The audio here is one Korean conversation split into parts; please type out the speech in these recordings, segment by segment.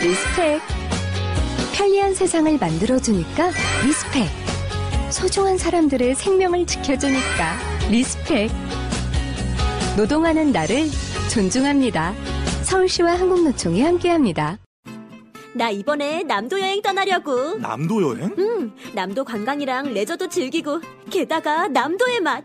respect. 편리한 세상을 만들어주니까 respect. 소중한 사람들의 생명을 지켜주니까 respect. 노동하는 나를 존중합니다. 서울시와 한국노총이 함께합니다. 나 이번에 남도 여행 떠나려고. 남도 여행? 응, 남도 관광이랑 레저도 즐기고, 게다가 남도의 맛.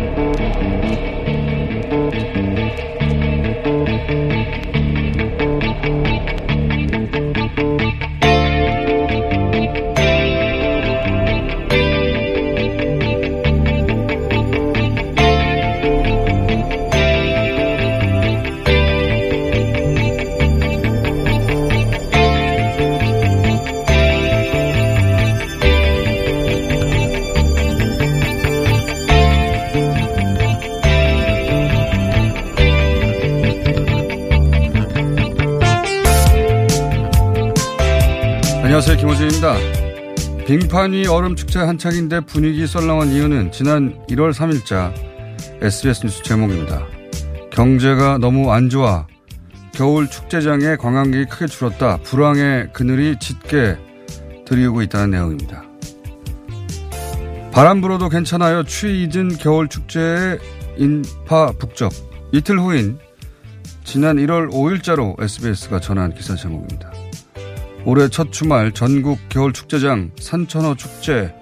김호준입니다. 빙판 위 얼음 축제 한창인데 분위기 썰렁한 이유는 지난 1월 3일자 SBS 뉴스 제목입니다. 경제가 너무 안 좋아. 겨울 축제장에 관광객이 크게 줄었다. 불황의 그늘이 짙게 들이우고 있다는 내용입니다. 바람 불어도 괜찮아요. 추위 잊은 겨울 축제의 인파 북적. 이틀 후인 지난 1월 5일자로 SBS가 전한 기사 제목입니다. 올해 첫 주말 전국 겨울 축제장 산천어 축제,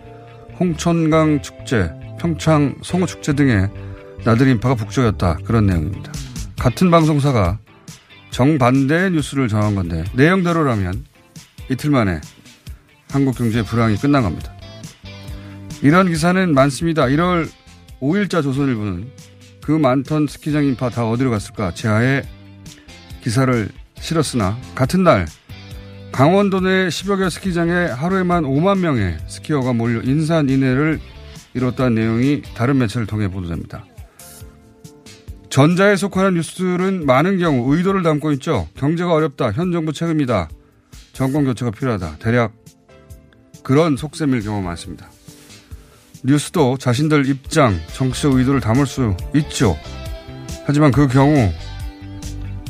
홍천강 축제, 평창 송어 축제 등의 나들이 인파가 북적였다. 그런 내용입니다. 같은 방송사가 정반대의 뉴스를 전한 건데 내용대로라면 이틀 만에 한국 경제의 불황이 끝난 겁니다. 이런 기사는 많습니다. 1월 5일자 조선일보는 그 많던 스키장 인파 다 어디로 갔을까 제하에 기사를 실었으나 같은 날 강원도 내 10여 개 스키장에 하루에만 5만 명의 스키어가 몰려 인산인해를 이뤘다는 내용이 다른 매체를 통해 보도됩니다. 전자에 속하는 뉴스들은 많은 경우 의도를 담고 있죠. 경제가 어렵다. 현 정부 책임이다. 정권 교체가 필요하다. 대략 그런 속셈일 경우가 많습니다. 뉴스도 자신들 입장, 정치적 의도를 담을 수 있죠. 하지만 그 경우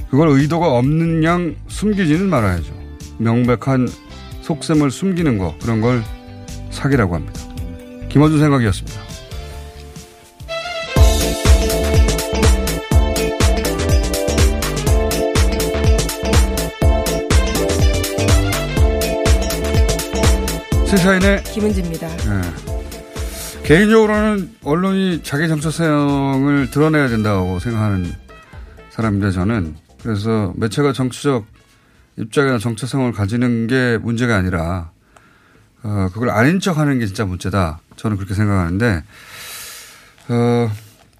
그걸 의도가 없는 양 숨기지는 말아야죠. 명백한 속셈을 숨기는 거 그런 걸 사기라고 합니다. 김원준 생각이었습니다. 시사인의 김은지입니다. 네. 개인적으로는 언론이 자기 정체성을 드러내야 된다고 생각하는 사람인데 저는 그래서 매체가 정치적 입장이나 정체성을 가지는 게 문제가 아니라 어, 그걸 아닌 척 하는 게 진짜 문제다. 저는 그렇게 생각하는데 어,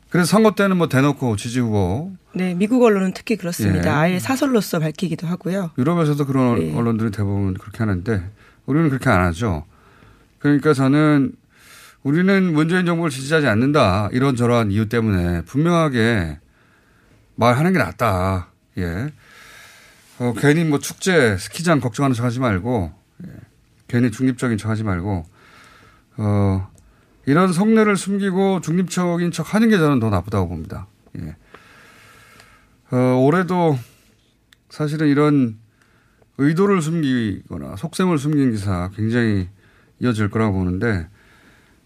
그래서 선거 때는 뭐 대놓고 지지 후보 네, 미국 언론은 특히 그렇습니다. 예. 아예 사설로서 밝히기도 하고요. 유럽에서도 그런 네. 언론들이 대부분 그렇게 하는데 우리는 그렇게 안 하죠. 그러니까 저는 우리는 문재인 정부를 지지하지 않는다. 이런저런 이유 때문에 분명하게 말하는 게 낫다. 예. 어, 괜히 뭐 축제, 스키장 걱정하는 척 하지 말고, 예. 괜히 중립적인 척 하지 말고, 어, 이런 속내를 숨기고 중립적인 척 하는 게 저는 더 나쁘다고 봅니다. 예. 어, 올해도 사실은 이런 의도를 숨기거나 속셈을 숨긴 기사 굉장히 이어질 거라고 보는데,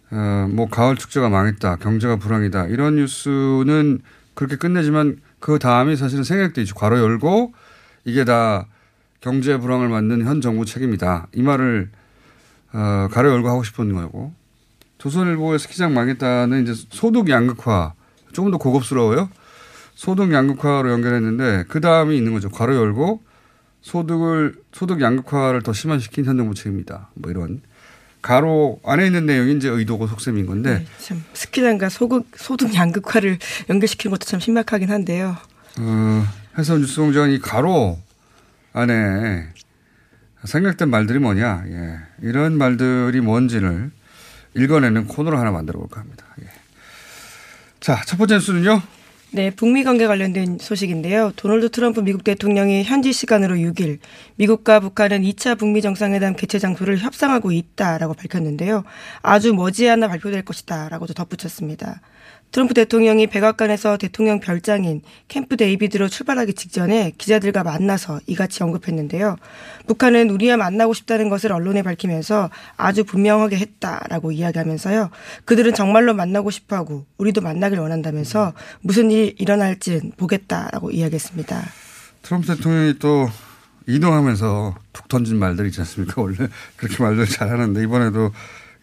어, 뭐, 가을 축제가 망했다, 경제가 불황이다, 이런 뉴스는 그렇게 끝내지만 그 다음에 사실은 생략돼 있죠. 괄호 열고, 이게 다 경제 불황을 만든 현 정부 책임이다. 이 말을, 어, 가로 열고 하고 싶은 거고. 조선일보의 스키장 망했다는 이제 소득 양극화, 조금 더 고급스러워요. 소득 양극화로 연결했는데, 그 다음이 있는 거죠. 괄호 열고, 소득을, 소득 양극화를 더 심화시킨 현 정부 책임이다. 뭐 이런. 가로 안에 있는 내용이 이제 의도고 속셈인 건데. 네, 참 스키장과 소극, 소득 양극화를 연결시키는 것도 참 신박하긴 한데요. 어, 해서 뉴스공장은 이 가로 안에 생략된 말들이 뭐냐. 예. 이런 말들이 뭔지를 읽어내는 코너를 하나 만들어 볼까 합니다. 예. 자, 첫 번째 뉴스는요. 네, 북미 관계 관련된 소식인데요. 도널드 트럼프 미국 대통령이 현지 시간으로 6일 미국과 북한은 2차 북미 정상회담 개최 장소를 협상하고 있다라고 밝혔는데요. 아주 머지않아 발표될 것이다라고도 덧붙였습니다. 트럼프 대통령이 백악관에서 대통령 별장인 캠프 데이비드로 출발하기 직전에 기자들과 만나서 이같이 언급했는데요. 북한은 우리와 만나고 싶다는 것을 언론에 밝히면서 아주 분명하게 했다라고 이야기하면서요. 그들은 정말로 만나고 싶어하고 우리도 만나길 원한다면서 무슨 일이 일어날지는 보겠다라고 이야기했습니다. 트럼프 대통령이 또 이동하면서 툭 던진 말들 있지 않습니까? 원래 그렇게 말들 잘 하는데 이번에도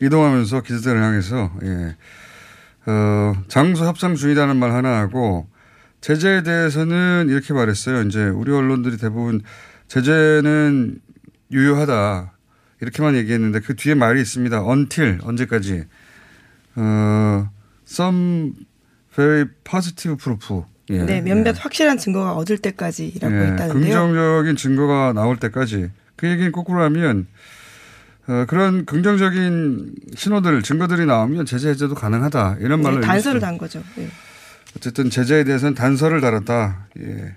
이동하면서 기자들을 향해서 예. 어, 장소 협상 중이라는 말 하나 하고 제재에 대해서는 이렇게 말했어요. 이제 우리 언론들이 대부분 제재는 유효하다. 이렇게만 얘기했는데 그 뒤에 말이 있습니다. until 언제까지 어, some very positive proof. 예. 네, 몇몇 예. 확실한 증거가 얻을 때까지라고 예, 했다는데요. 긍정적인 증거가 나올 때까지 그 얘기는 거꾸로 하면 어, 그런 긍정적인 신호들, 증거들이 나오면 제재 해제도 가능하다. 이런 말로 네, 단서를 읽을 수- 단 거죠. 예. 어쨌든 제재에 대해서는 단서를 달았다. 예.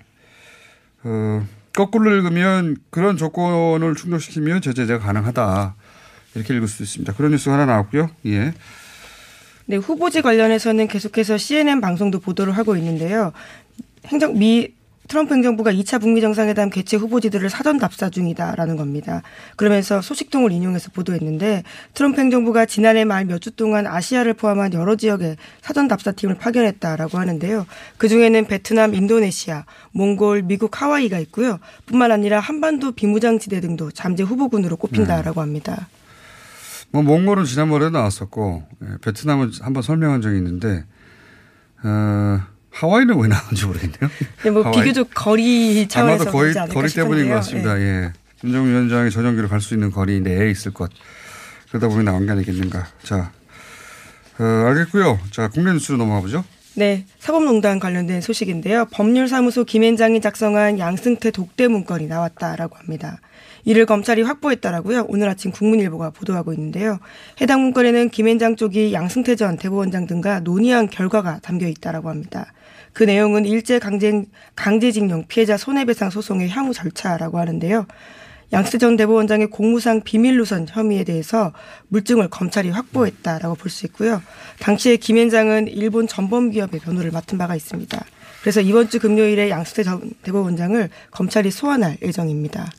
어, 거꾸로 읽으면 그런 조건을 충족시키면 제재가 가능하다. 이렇게 읽을 수 있습니다. 그런 뉴스 하나 나왔고요. 예. 네, 후보지 관련해서는 계속해서 CNN 방송도 보도를 하고 있는데요. 행정 미 트럼프 행정부가 2차 북미 정상회담 개최 후보지들을 사전 답사 중이다라는 겁니다. 그러면서 소식통을 인용해서 보도했는데 트럼프 행정부가 지난해 말 몇 주 동안 아시아를 포함한 여러 지역에 사전 답사팀을 파견했다라고 하는데요. 그 중에는 베트남, 인도네시아, 몽골, 미국, 하와이가 있고요. 뿐만 아니라 한반도 비무장지대 등도 잠재 후보군으로 꼽힌다라고 합니다. 뭐 몽골은 지난번에 나왔었고 예, 베트남은 한번 설명한 적이 있는데 어, 하와이는 왜 나온지 모르겠네요. 네, 뭐 하와이? 비교적 거리 차원에서 아마도 거리 거리 때문인 것. 같습니다. 예. 예. 김정은 위원장이 전용기로 갈 수 있는 거리 내에 있을 것. 그러다 보니 나온 게 아니겠는가. 자, 어, 알겠고요. 자, 국내 뉴스로 넘어가 보죠. 네, 사법농단 관련된 소식인데요. 법률사무소 김앤장이 작성한 양승태 독대 문건이 나왔다라고 합니다. 이를 검찰이 확보했다라고요. 오늘 아침 국민일보가 보도하고 있는데요. 해당 문건에는 김앤장 쪽이 양승태 전 대법원장 등과 논의한 결과가 담겨 있다라고 합니다. 그 내용은 일제 강제 강제징용 피해자 손해배상 소송의 향후 절차라고 하는데요. 양승태 전 대법원장의 공무상 비밀누선 혐의에 대해서 물증을 검찰이 확보했다라고 볼 수 있고요. 당시에 김현장은 일본 전범기업의 변호를 맡은 바가 있습니다. 그래서 이번 주 금요일에 양승태 전 대법원장을 검찰이 소환할 예정입니다.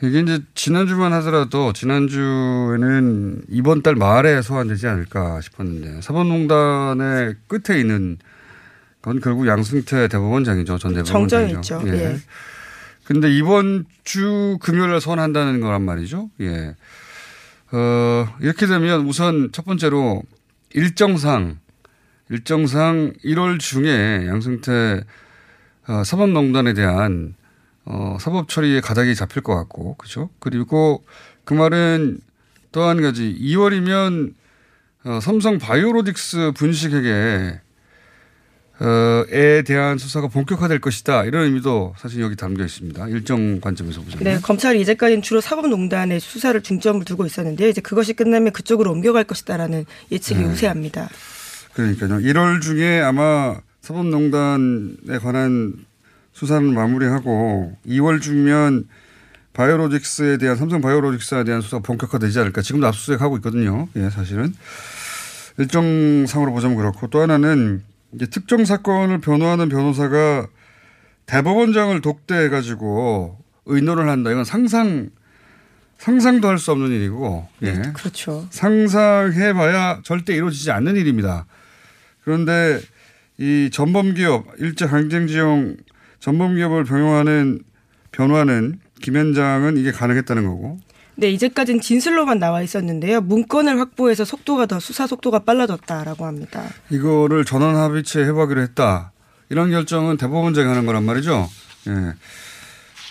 이게 이제 지난주만 하더라도 지난주에는 이번 달 말에 소환되지 않을까 싶었는데 사법농단의 끝에 있는 건 결국 양승태 대법원장이죠. 전 대법원장이죠. 있죠. 예. 근데 이번 주 금요일에 소환한다는 거란 말이죠. 예. 어, 이렇게 되면 우선 첫 번째로 일정상, 일정상 1월 중에 양승태 어, 사법농단에 대한 어, 사법 처리의 가닥이 잡힐 것 같고, 그죠? 그리고 그 말은 또 한 가지, 2월이면 어, 삼성 바이오로직스 분식회계 어, 에 대한 수사가 본격화될 것이다. 이런 의미도 사실 여기 담겨 있습니다. 일정 관점에서 보자면. 네, 검찰이 이제까지는 주로 사법농단의 수사를 중점을 두고 있었는데 이제 그것이 끝나면 그쪽으로 옮겨갈 것이다라는 예측이 네. 우세합니다. 그러니까요. 1월 중에 아마 사법농단에 관한 수사는 마무리하고 2월 중이면 바이오로직스에 대한 삼성 바이오로직스에 대한 수사가 본격화되지 않을까. 지금도 압수수색하고 있거든요. 예, 사실은. 일정상으로 보자면 그렇고 또 하나는 이제 특정 사건을 변호하는 변호사가 대법원장을 독대해 가지고 의논을 한다. 이건 상상 상상도 할 수 없는 일이고, 예. 그렇죠. 상상해봐야 절대 이루어지지 않는 일입니다. 그런데 이 전범기업 일제 강점지용 전범기업을 병용하는 변호하는 김현장은 이게 가능했다는 거고. 네, 이제까지는 진술로만 나와 있었는데요. 문건을 확보해서 속도가 더 수사 속도가 빨라졌다라고 합니다. 이거를 전원 합의체 해보기로 했다. 이런 결정은 대법원장이 하는 거란 말이죠. 예.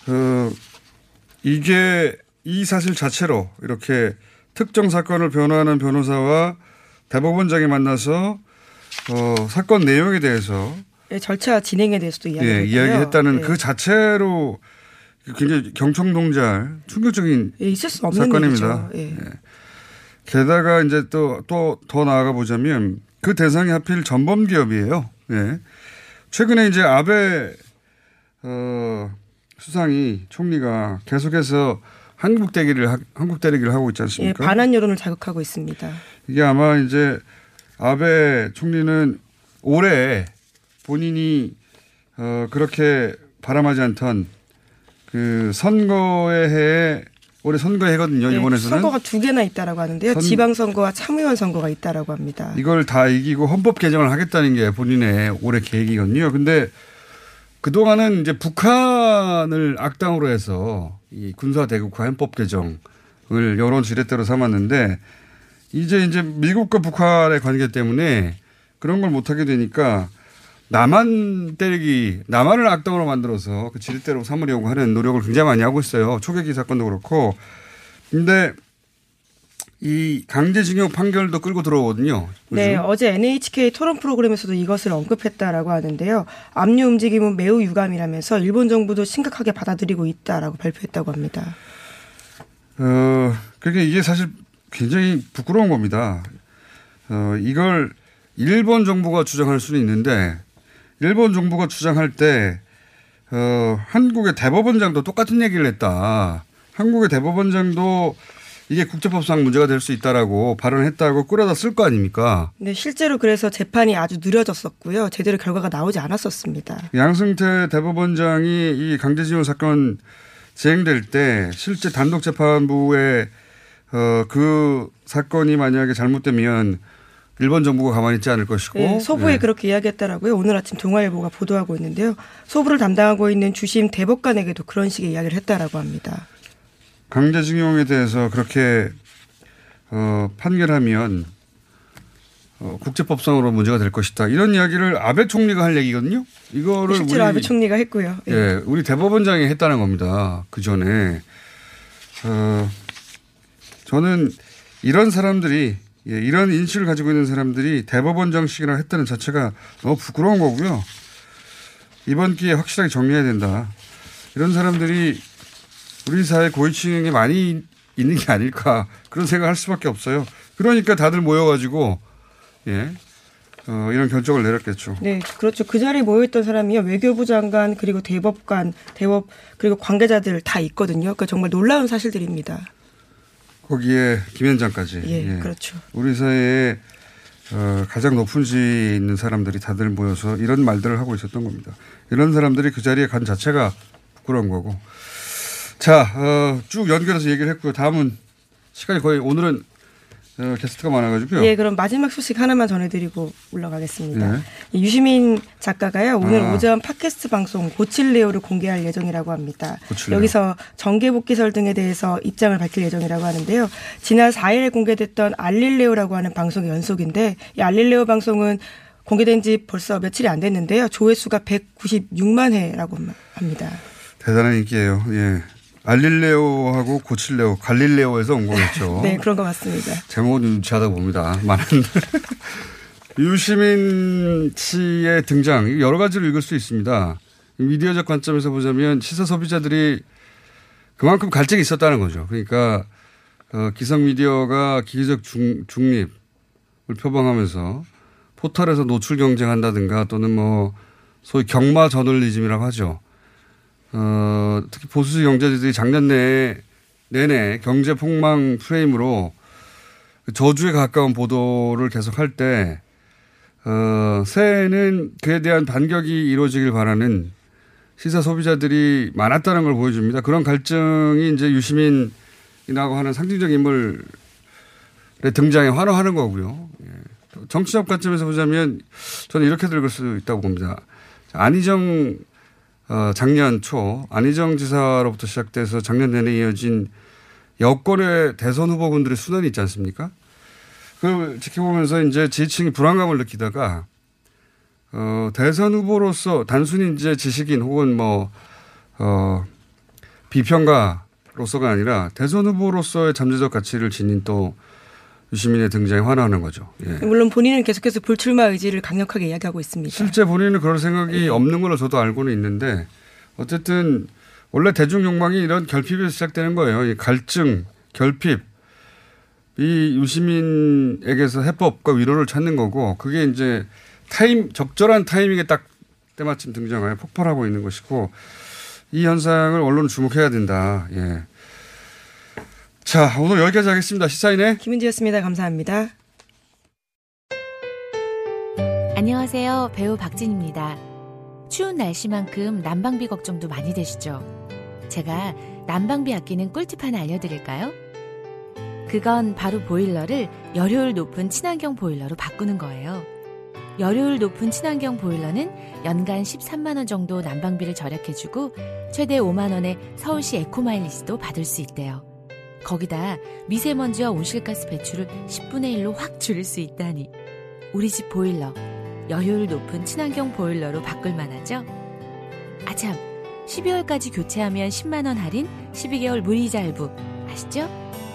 그, 이게 이 사실 자체로 이렇게 특정 사건을 변호하는 변호사와 대법원장이 만나서 어, 사건 내용에 대해서 네, 절차 진행에 대해서도 이야기했고요. 예, 이야기했다는 네. 그 자체로 굉장히 경청동잘 충격적인 예, 있을 수 없는 사건입니다. 예. 예. 게다가 이제 또 또 더 나아가 보자면 그 대상이 하필 전범 기업이에요. 예. 최근에 이제 아베 어 수상이 총리가 계속해서 한국 대기를 하- 한국 대리기를 하고 있지 예, 않습니까? 반한 여론을 자극하고 있습니다. 이게 아마 이제 아베 총리는 올해 본인이 어 그렇게 바람하지 않던 그 선거의 해에 올해 선거의 해거든요. 예, 일본에서는 선거가 두 개나 있다라고 하는데요. 선- 지방선거와 참의원 선거가 있다라고 합니다. 이걸 다 이기고 헌법 개정을 하겠다는 게 본인의 올해 계획이거든요. 근데 그 동안은 이제 북한을 악당으로 해서 이 군사 대국화 헌법 개정을 여론 지렛대로 삼았는데 이제 이제 미국과 북한의 관계 때문에 그런 걸 못하게 되니까 남한 때리기, 남한을 악당으로 만들어서 그 지렛대로 삼으려고 하는 노력을 굉장히 많이 하고 있어요. 초계기 사건도 그렇고. 근데 이 강제징용 판결도 끌고 들어오거든요. 네, 요즘. 어제 NHK 토론 프로그램에서도 이것을 언급했다라고 하는데요. 압류 움직임은 매우 유감이라면서 일본 정부도 심각하게 받아들이고 있다라고 발표했다고 합니다. 어, 그게 이게 사실 굉장히 부끄러운 겁니다. 어, 이걸 일본 정부가 주장할 수는 있는데 일본 정부가 주장할 때 어, 한국의 대법원장도 똑같은 얘기를 했다. 한국의 대법원장도 이게 국제법상 문제가 될 수 있다라고 발언했다고 끌어다 쓸 거 아닙니까? 네, 실제로 그래서 재판이 아주 느려졌었고요. 제대로 결과가 나오지 않았었습니다. 양승태 대법원장이 이 강제징용 사건 진행될 때 실제 단독 재판부에 어, 그 사건이 만약에 잘못되면 일본 정부가 가만히 있지 않을 것이고 네, 소부에 네. 그렇게 이야기했다라고요. 오늘 아침 동아일보가 보도하고 있는데요. 소부를 담당하고 있는 주심 대법관에게도 그런 식의 이야기를 했다라고 합니다. 강제징용에 대해서 그렇게 어, 판결하면 어, 국제법상으로 문제가 될 것이다. 이런 이야기를 아베 총리가 할 얘기거든요. 이거를 실제로 우리 아베 총리가 했고요. 예. 예, 우리 대법원장이 했다는 겁니다. 그 전에. 어, 저는 이런 사람들이, 예, 이런 인식을 가지고 있는 사람들이 대법원장식이라 했다는 자체가 너무 부끄러운 거고요. 이번 기회에 확실하게 정리해야 된다. 이런 사람들이 우리 사회 고위층에 많이 있는 게 아닐까 그런 생각을 할 수밖에 없어요. 그러니까 다들 모여가지고, 예, 어, 이런 결정을 내렸겠죠. 네, 그렇죠. 그 자리에 모여있던 사람이요. 외교부 장관, 그리고 대법관, 대법, 그리고 관계자들 다 있거든요. 그러니까 정말 놀라운 사실들입니다. 거기에 김현장까지. 예, 그렇죠. 우리 사회에 어, 가장 높은 지위에 있는 사람들이 다들 모여서 이런 말들을 하고 있었던 겁니다. 이런 사람들이 그 자리에 간 자체가 부끄러운 거고. 자, 어, 쭉 연결해서 얘기를 했고요. 다음은 시간이 거의 오늘은 어, 게스트가 많아가지고요. 예, 그럼 마지막 소식 하나만 전해드리고 올라가겠습니다. 네. 이 유시민 작가가요 오늘 아. 오전 팟캐스트 방송 고칠레오를 공개할 예정이라고 합니다. 고칠레오. 여기서 정계 복귀설 등에 대해서 입장을 밝힐 예정이라고 하는데요. 지난 4일에 공개됐던 알릴레오라고 하는 방송의 연속인데 이 알릴레오 방송은 공개된 지 벌써 며칠이 안 됐는데요. 조회수가 196만 회라고 합니다. 대단한 인기예요. 예. 알릴레오하고 고칠레오, 갈릴레오에서 온 거겠죠. 네, 그런 것 같습니다. 제목은 유치하다 봅니다. 많은 유시민 씨의 등장 여러 가지로 읽을 수 있습니다. 미디어적 관점에서 보자면 시사 소비자들이 그만큼 갈증이 있었다는 거죠. 그러니까 어, 기성 미디어가 기계적 중, 중립을 표방하면서 포털에서 노출 경쟁한다든가 또는 뭐 소위 경마 저널리즘이라고 하죠. 어, 특히 보수 경제지들이 작년 내에 내내 경제 폭망 프레임으로 그 저주에 가까운 보도를 계속할 때 어, 새해에는 그에 대한 반격이 이루어지길 바라는 시사 소비자들이 많았다는 걸 보여줍니다. 그런 갈증이 이제 유시민이라고 하는 상징적 인물의 등장에 환호하는 거고요. 예. 정치적 관점에서 보자면 저는 이렇게 들을 수 있다고 봅니다. 안희정 어, 작년 초 안희정 지사로부터 시작돼서 작년 내내 이어진 여권의 대선 후보군들의 순환이 있지 않습니까? 그걸 지켜보면서 이제 지지층이 불안감을 느끼다가 어, 대선 후보로서 단순히 이제 지식인 혹은 뭐, 어, 비평가로서가 아니라 대선 후보로서의 잠재적 가치를 지닌 또 유시민의 등장에 환호하는 거죠. 예. 물론 본인은 계속해서 불출마 의지를 강력하게 이야기하고 있습니다. 실제 본인은 그런 생각이 없는 걸로 저도 알고는 있는데 어쨌든 원래 대중 욕망이 이런 결핍에서 시작되는 거예요. 이 갈증, 결핍, 이 유시민에게서 해법과 위로를 찾는 거고 그게 이제 타임 적절한 타이밍에 딱 때마침 등장하여 폭발하고 있는 것이고 이 현상을 언론은 주목해야 된다. 예. 자 오늘 여기까지 하겠습니다. 시사인의 김은지였습니다. 감사합니다. 안녕하세요. 배우 박진입니다. 추운 날씨만큼 난방비 걱정도 많이 되시죠? 제가 난방비 아끼는 꿀팁 하나 알려드릴까요? 그건 바로 보일러를 열효율 높은 친환경 보일러로 바꾸는 거예요. 열효율 높은 친환경 보일러는 연간 13만원 정도 난방비를 절약해주고 최대 5만원의 서울시 에코마일리지도 받을 수 있대요. 거기다 미세먼지와 온실가스 배출을 10분의 1로 확 줄일 수 있다니. 우리 집 보일러, 여효율 높은 친환경 보일러로 바꿀 만하죠? 아참, 12월까지 교체하면 10만원 할인, 12개월 무이자 할부. 아시죠?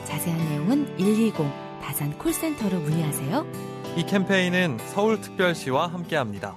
자세한 내용은 120 다산 콜센터로 문의하세요. 이 캠페인은 서울특별시와 함께합니다.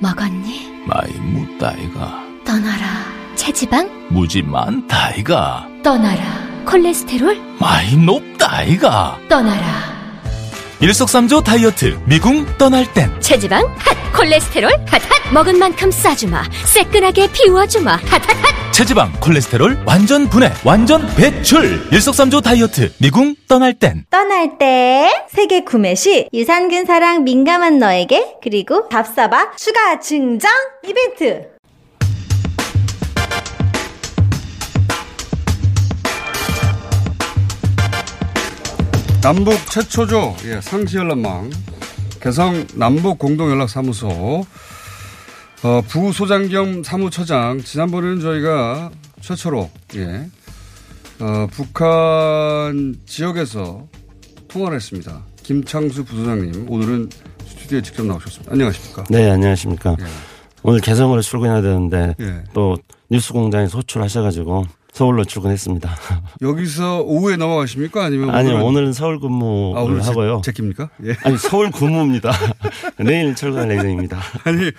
먹었니? 많이 뭇다이가 떠나라. 체지방? 무지 많다이가 떠나라. 콜레스테롤? 많이 높다이가 떠나라. 일석삼조 다이어트 미궁 떠날 땐 체지방? 핫! 콜레스테롤? 핫! 핫! 먹은 만큼 싸주마. 새끈하게 비워주마. 핫! 핫! 핫! 체지방 콜레스테롤 완전 분해 완전 배출 일석삼조 다이어트 미궁 떠날 땐 떠날 때 세계 구매 시 유산균 사랑 민감한 너에게 그리고 밥사바 추가 증정 이벤트 남북 최초죠. 예, 상시연락망 개성 남북 공동연락사무소 어, 부소장 겸 사무처장 지난번에는 저희가 최초로 예, 어, 북한 지역에서 통화를 했습니다. 김창수 부소장님 오늘은 스튜디오에 직접 나오셨습니다. 안녕하십니까? 네, 안녕하십니까. 예. 오늘 개성으로 출근해야 되는데 예. 또 뉴스공장에 소출하셔가지고 서울로 출근했습니다. 여기서 오후에 넘어가십니까? 아니면 아니 오늘은- 오늘은 서울 근무를 아, 오늘 하고요. 제끼입니까? 예. 아니 서울 근무입니다. 내일 출근할 예정입니다. 아니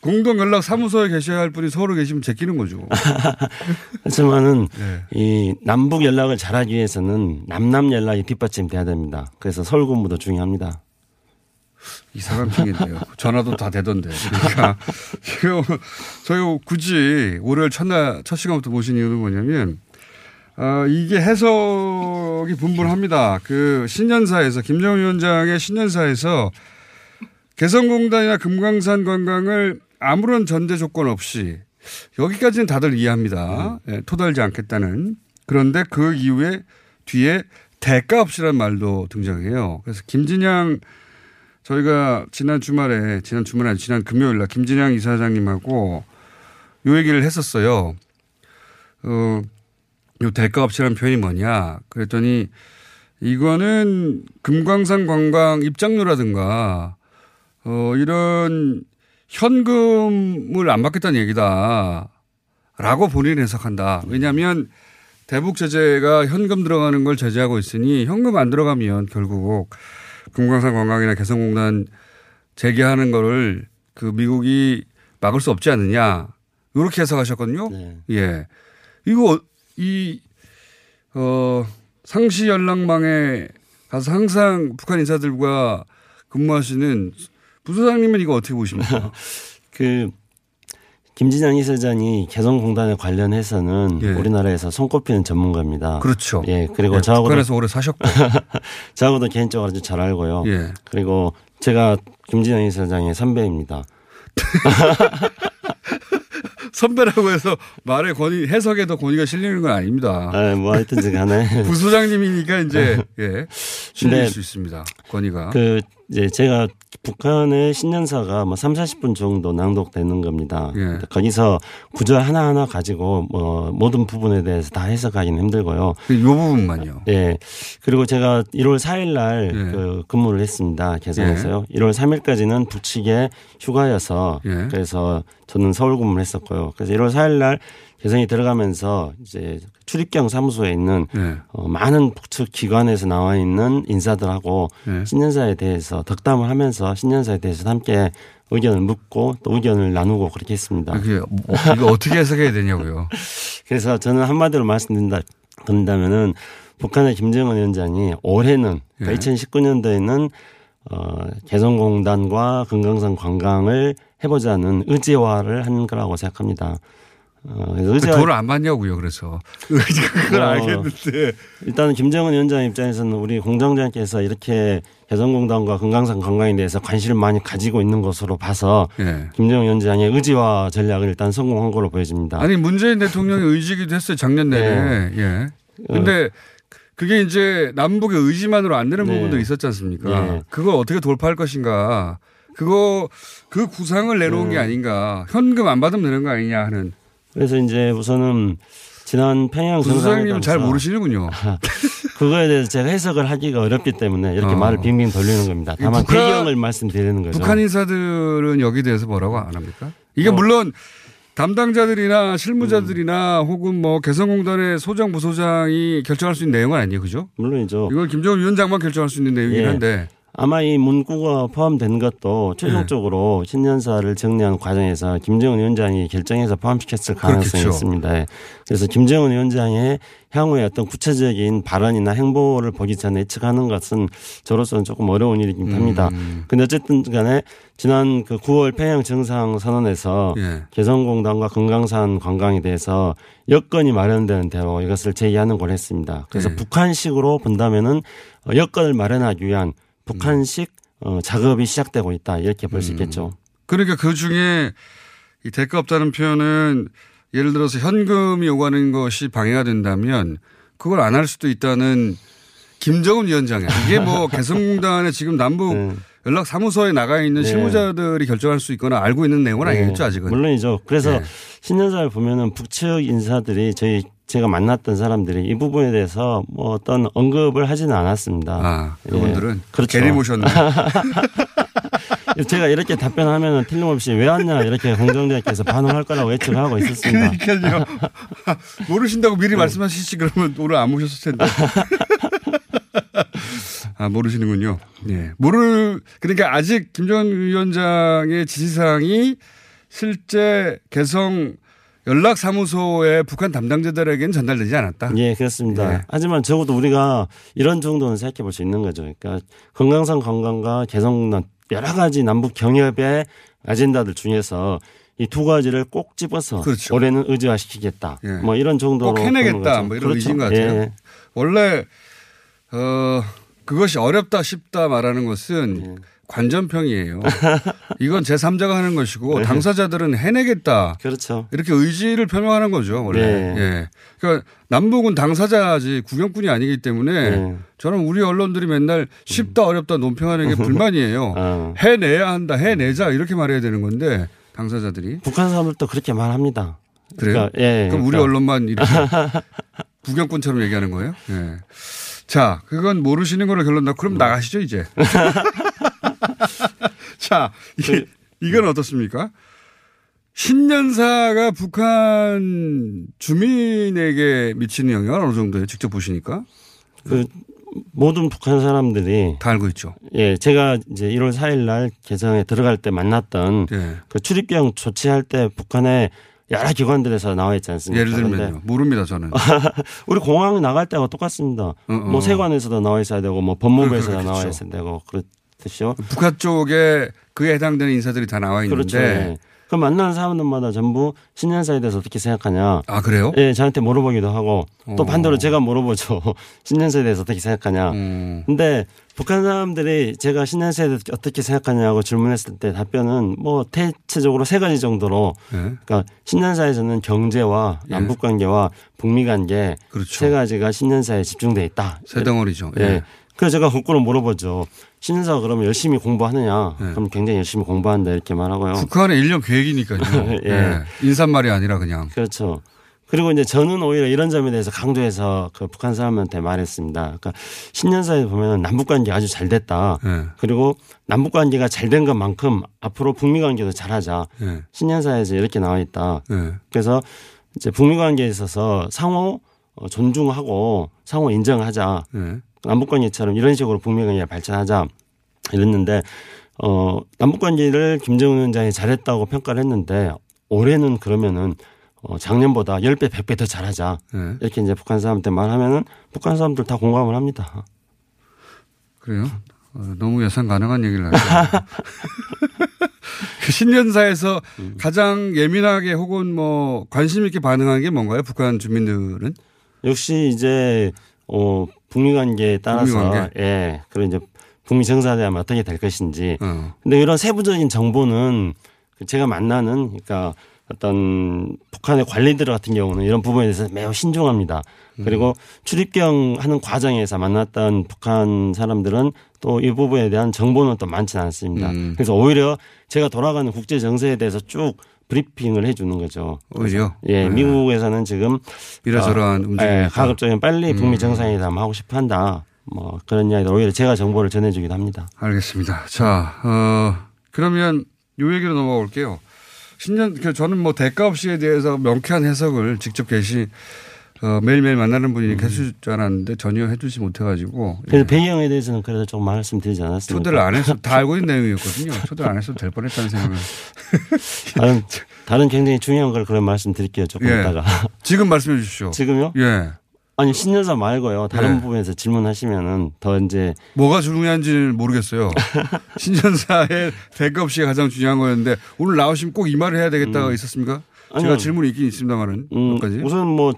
공동연락 사무소에 계셔야 할 분이 서울에 계시면 제끼는 거죠. 하지만은 네. 이 남북 연락을 잘하기 위해서는 남남 연락이 뒷받침돼야 됩니다. 그래서 서울 근무도 중요합니다. 이상한 핑계인데요. 전화도 다 되던데. 그러니까 지금 저희 굳이 월요일 첫날 첫 시간부터 모신 이유는 뭐냐면 어, 이게 해석이 분분합니다. 그 신년사에서 김정은 위원장의 신년사에서 개성공단이나 금강산 관광을 아무런 전제 조건 없이 여기까지는 다들 이해합니다. 예, 토달지 않겠다는. 그런데 그 이후에 뒤에 대가 없이라는 말도 등장해요. 그래서 김진양 저희가 지난 주말에 지난 주말에 아니 지난 금요일 날 김진양 이사장님하고 요 얘기를 했었어요. 어, 요 대가 없이라는 표현이 뭐냐. 그랬더니 이거는 금광산 관광 입장료라든가 어, 이런 현금을 안 받겠다는 얘기다. 라고 본인은 해석한다. 왜냐하면 대북 제재가 현금 들어가는 걸 제재하고 있으니 현금 안 들어가면 결국 금강산 관광이나 개성공단 재개하는 거를 그 미국이 막을 수 없지 않느냐. 이렇게 해석하셨거든요. 예. 이거, 어- 이, 어, 상시 연락망에 가서 항상 북한 인사들과 근무하시는 부소장님은 이거 어떻게 보십니까? 그 김진양 이사장이 개성공단에 관련해서는 우리나라에서 손꼽히는 전문가입니다. 예. 그렇죠. 예, 그리고 예, 저하고도 북한에서 오래 사셨고. 저하고도 개인적으로 아주 잘 알고요. 예. 그리고 제가 김진양 이사장의 선배입니다. 선배라고 해서 말의 권위, 해석에도 권위가 실리는 건 아닙니다. 아, 뭐 하여튼 간에 부소장님이니까 이제, 예, 실릴 네. 수 있습니다. 권위가. 그 이제 제가 북한의 신년사가 뭐 3, 40분 정도 낭독되는 겁니다. 예. 거기서 구절 하나하나 가지고 뭐 모든 부분에 대해서 다 해석하기는 힘들고요. 이 부분만요. 예. 그리고 제가 1월 4일 날 예. 그 근무를 했습니다. 개성에서요. 1월 3일까지는 북측에 휴가여서 예. 그래서 저는 서울 근무를 했었고요. 그래서 1월 4일 날 개성에 들어가면서 이제 출입경 사무소에 있는 예. 어, 많은 북측 기관에서 나와 있는 인사들하고 예. 신년사에 대해서 덕담을 하면서 신년사에 대해서 함께 의견을 묻고 또 의견을 나누고 그렇게 했습니다. 이게 뭐, 이거 어떻게 해석해야 되냐고요. 그래서 저는 한마디로 말씀드린다, 드린다면은 북한의 김정은 위원장이 올해는 그러니까 예. 2019년도에는 어, 개성공단과 금강산 관광을 해보자는 의제화를 한 거라고 생각합니다. 어, 그래서 의제화 돈을 안 받냐고요. 그래서 그걸 어, 알겠는데 일단은 김정은 위원장 입장에서는 우리 공장장께서 이렇게 개성공단과 금강산 관광에 대해서 관심을 많이 가지고 있는 것으로 봐서 예. 김정은 위원장의 의지와 전략을 일단 성공한 걸로 보여집니다. 아니 문재인 대통령의 의지기도 했어요 작년 내내. 예. 근데 그게 이제 남북의 의지만으로 안 되는 네. 부분도 있었지 않습니까? 네. 그걸 어떻게 돌파할 것인가. 그거 그 구상을 내놓은 네. 게 아닌가. 현금 안 받으면 되는 거 아니냐 하는. 그래서 이제 우선은 지난 평양 부수장님은 잘 모르시는군요. 그거에 대해서 제가 해석을 하기가 어렵기 때문에 이렇게 어. 말을 빙빙 돌리는 겁니다. 다만 북한- 배경을 말씀드리는 거죠. 북한 인사들은 여기 대해서 뭐라고 안 합니까? 이게 어. 물론 담당자들이나 실무자들이나 혹은 뭐 개성공단의 소장 부소장이 결정할 수 있는 내용은 아니에요, 그죠? 물론이죠. 이건 김정은 위원장만 결정할 수 있는 내용이긴 예. 한데. 아마 이 문구가 포함된 것도 네. 최종적으로 신년사를 정리하는 과정에서 김정은 위원장이 결정해서 포함시켰을 가능성이 그렇겠죠. 있습니다. 예. 그래서 김정은 위원장의 향후에 어떤 구체적인 발언이나 행보를 보기 전에 예측하는 것은 저로서는 조금 어려운 일이긴 합니다. 음. 근데 어쨌든 간에 지난 그 9월 평양 정상 선언에서 예. 개성공단과 금강산 관광에 대해서 여건이 마련되는 대로 이것을 제의하는 걸 했습니다. 그래서 네. 북한식으로 본다면은 어, 여건을 마련하기 위한 북한식 어, 작업이 시작되고 있다 이렇게 볼 수 있겠죠. 그러니까 그 중에 이 대가 없다는 표현은 예를 들어서 현금이 오가는 것이 방해가 된다면 그걸 안 할 수도 있다는 김정은 위원장이야. 이게 뭐 개성공단에 지금 남북 연락 사무소에 나가 있는 네. 실무자들이 결정할 수 있거나 알고 있는 내용은 네, 아니겠죠 아직은. 물론이죠. 그래서 네. 신년사를 보면은 북측 인사들이 저희 제가 만났던 사람들이 이 부분에 대해서 뭐 어떤 언급을 하지는 않았습니다. 아, 그분들은 예. 그렇죠. 괜히 모셨네. 제가 이렇게 답변하면 틀림없이 왜 왔냐 이렇게 공정장께서 반응할 거라고 예측하고 있었습니다. 그러니까요. 모르신다고 네. 미리 말씀하시지 그러면 오늘 안 모셨을 텐데. 아, 모르시는군요. 예. 모를, 그러니까 아직 김정은 위원장의 지시사항이 실제 개성 연락사무소의 북한 담당자들에게는 전달되지 않았다. 예, 그렇습니다. 예. 하지만 적어도 우리가 이런 정도는 생각해 볼 수 있는 거죠. 그러니까 건강상 관광과 개성난 여러 가지 남북 경협의 아젠다들 중에서 이 두 가지를 꼭 집어서 그렇죠. 올해는 의지화시키겠다. 예. 뭐 이런 정도로 꼭 해내겠다. 뭐 이런 그렇죠. 의지인 것 같아요. 예. 원래, 어, 그것이 어렵다 쉽다 말하는 것은 예. 관전평이에요. 이건 제3자가 하는 것이고 네. 당사자들은 해내겠다. 그렇죠. 이렇게 의지를 표명하는 거죠, 원래. 네. 예. 그러니까 남북은 당사자지 구경꾼이 아니기 때문에 네. 저는 우리 언론들이 맨날 쉽다 어렵다 논평하는 게 불만이에요. 어. 해내야 한다, 해내자 이렇게 말해야 되는 건데 당사자들이. 북한 사람들도 그렇게 말합니다. 그래요? 그러니까, 예, 그럼 우리 그러니까. 언론만 이렇게 구경꾼처럼 얘기하는 거예요? 예. 자, 그건 모르시는 걸로 결론 나. 그럼 나가시죠 이제. 자, 이게 이건 어떻습니까? 신년사가 북한 주민에게 미치는 영향은 어느 정도예요? 직접 보시니까? 그 모든 북한 사람들이 다 알고 있죠. 예, 제가 이제 1월 4일 날 개성에 들어갈 때 만났던 예. 그 출입경 조치할 때 북한의 여러 기관들에서 나와 있지 않습니까? 예를 들면요. 모릅니다, 저는. 우리 공항 나갈 때하고 똑같습니다. 어. 뭐 세관에서도 나와 있어야 되고 뭐 법무부에서도. 나와 있어야 되고 그렇 듯이요. 북한 쪽에 그에 해당되는 인사들이 다 나와 있는데. 그렇죠. 예. 그 만나는 사람들마다 전부 신년사에 대해서 어떻게 생각하냐. 아, 그래요? 예, 저한테 물어보기도 하고 또 어. 반대로 제가 물어보죠. 신년사에 대해서 어떻게 생각하냐. 음. 근데 북한 사람들이 제가 신년사에 대해서 어떻게 생각하냐고 질문했을 때 답변은 뭐 대체적으로 세 가지 정도로 예. 그러니까 신년사에서는 경제와 남북 관계와 북미 관계 그렇죠. 세 가지가 신년사에 집중돼 있다. 세 덩어리죠. 예. 예. 그래서 제가 거꾸로 물어보죠. 신년사가 그러면 열심히 공부하느냐? 예. 그럼 굉장히 열심히 공부한다 이렇게 말하고요. 북한의 일년 계획이니까요. 예. 예. 인사말이 아니라 그냥. 그렇죠. 그리고 이제 저는 오히려 이런 점에 대해서 강조해서 그 북한 사람한테 말했습니다. 그러니까 신년사에 보면 남북 관계 아주 잘 됐다. 예. 그리고 남북 관계가 잘 된 것만큼 앞으로 북미 관계도 잘하자. 예. 신년사에서 이렇게 나와 있다. 예. 그래서 이제 북미 관계에 있어서 상호 어, 존중하고 상호 인정하자. 예. 남북 관계처럼 이런 식으로 북미 관계가 발전하자. 이랬는데 어 남북 관계를 김정은 위원장이 잘했다고 평가를 했는데 올해는 그러면은 어 작년보다 10배, 100배 더 잘하자. 예. 이렇게 이제 북한 사람한테 말하면은 북한 사람들 다 공감을 합니다. 그래요? 어, 너무 예상 가능한 얘기를 하죠. 그 신년사에서 음. 가장 예민하게 혹은 뭐 관심 있게 반응한 게 뭔가요? 북한 주민들은? 역시 이제 어 북미 관계에 따라서 북미 관계? 예. 그런 이제 북미 정상회담이 어떻게 될 것인지. 어. 근데 이런 세부적인 정보는 그 제가 만나는 그러니까 어떤 북한의 관리들 같은 경우는 이런 부분에 대해서 매우 신중합니다. 음. 그리고 출입경 하는 과정에서 만났던 북한 사람들은 또 이 부분에 대한 정보는 또 많지는 않습니다. 음. 그래서 오히려 제가 돌아가는 국제 정세에 대해서 쭉 브리핑을 해 주는 거죠. 오히려? 예, 네. 미국에서는 지금 이러저러한 어, 움직임이 예. 가급적이면 빨리 북미 음. 정상회담 하고 싶어 한다. 뭐 그런 이야기들 오히려 제가 정보를 전해주기도 합니다. 알겠습니다. 자, 어, 그러면 요 얘기로 넘어가 볼게요. 신년, 그 저는 뭐 대가 없이에 대해서 명쾌한 해석을 직접 계시, 어, 매일매일 만나는 분이 해줄 줄 알았는데 전혀 해주지 못해가지고. 그래서 배경에 대해서는 그래도 좀 말씀드리지 않았습니까? 초대를 안 해서 다 알고 있는 내용이었거든요. 초대를 안 했어도 될 뻔했다는 생각을. 다른, 다른 굉장히 중요한 걸 그런 말씀 드릴게요. 조금 예. 이따가. 지금 말씀해 주십시오. 지금요? 예. 아니, 신년사 말고요. 다른 예. 부분에서 질문하시면은 더 이제 뭐가 중요한지는 모르겠어요. 신년사의 대가 없이가 가장 중요한 거였는데 오늘 나오시면 꼭 이 말을 해야 되겠다가 있었습니까? 제가 음. 아니요. 질문이 있긴 있습니다만은. 음, 몇 가지. 우선 뭐,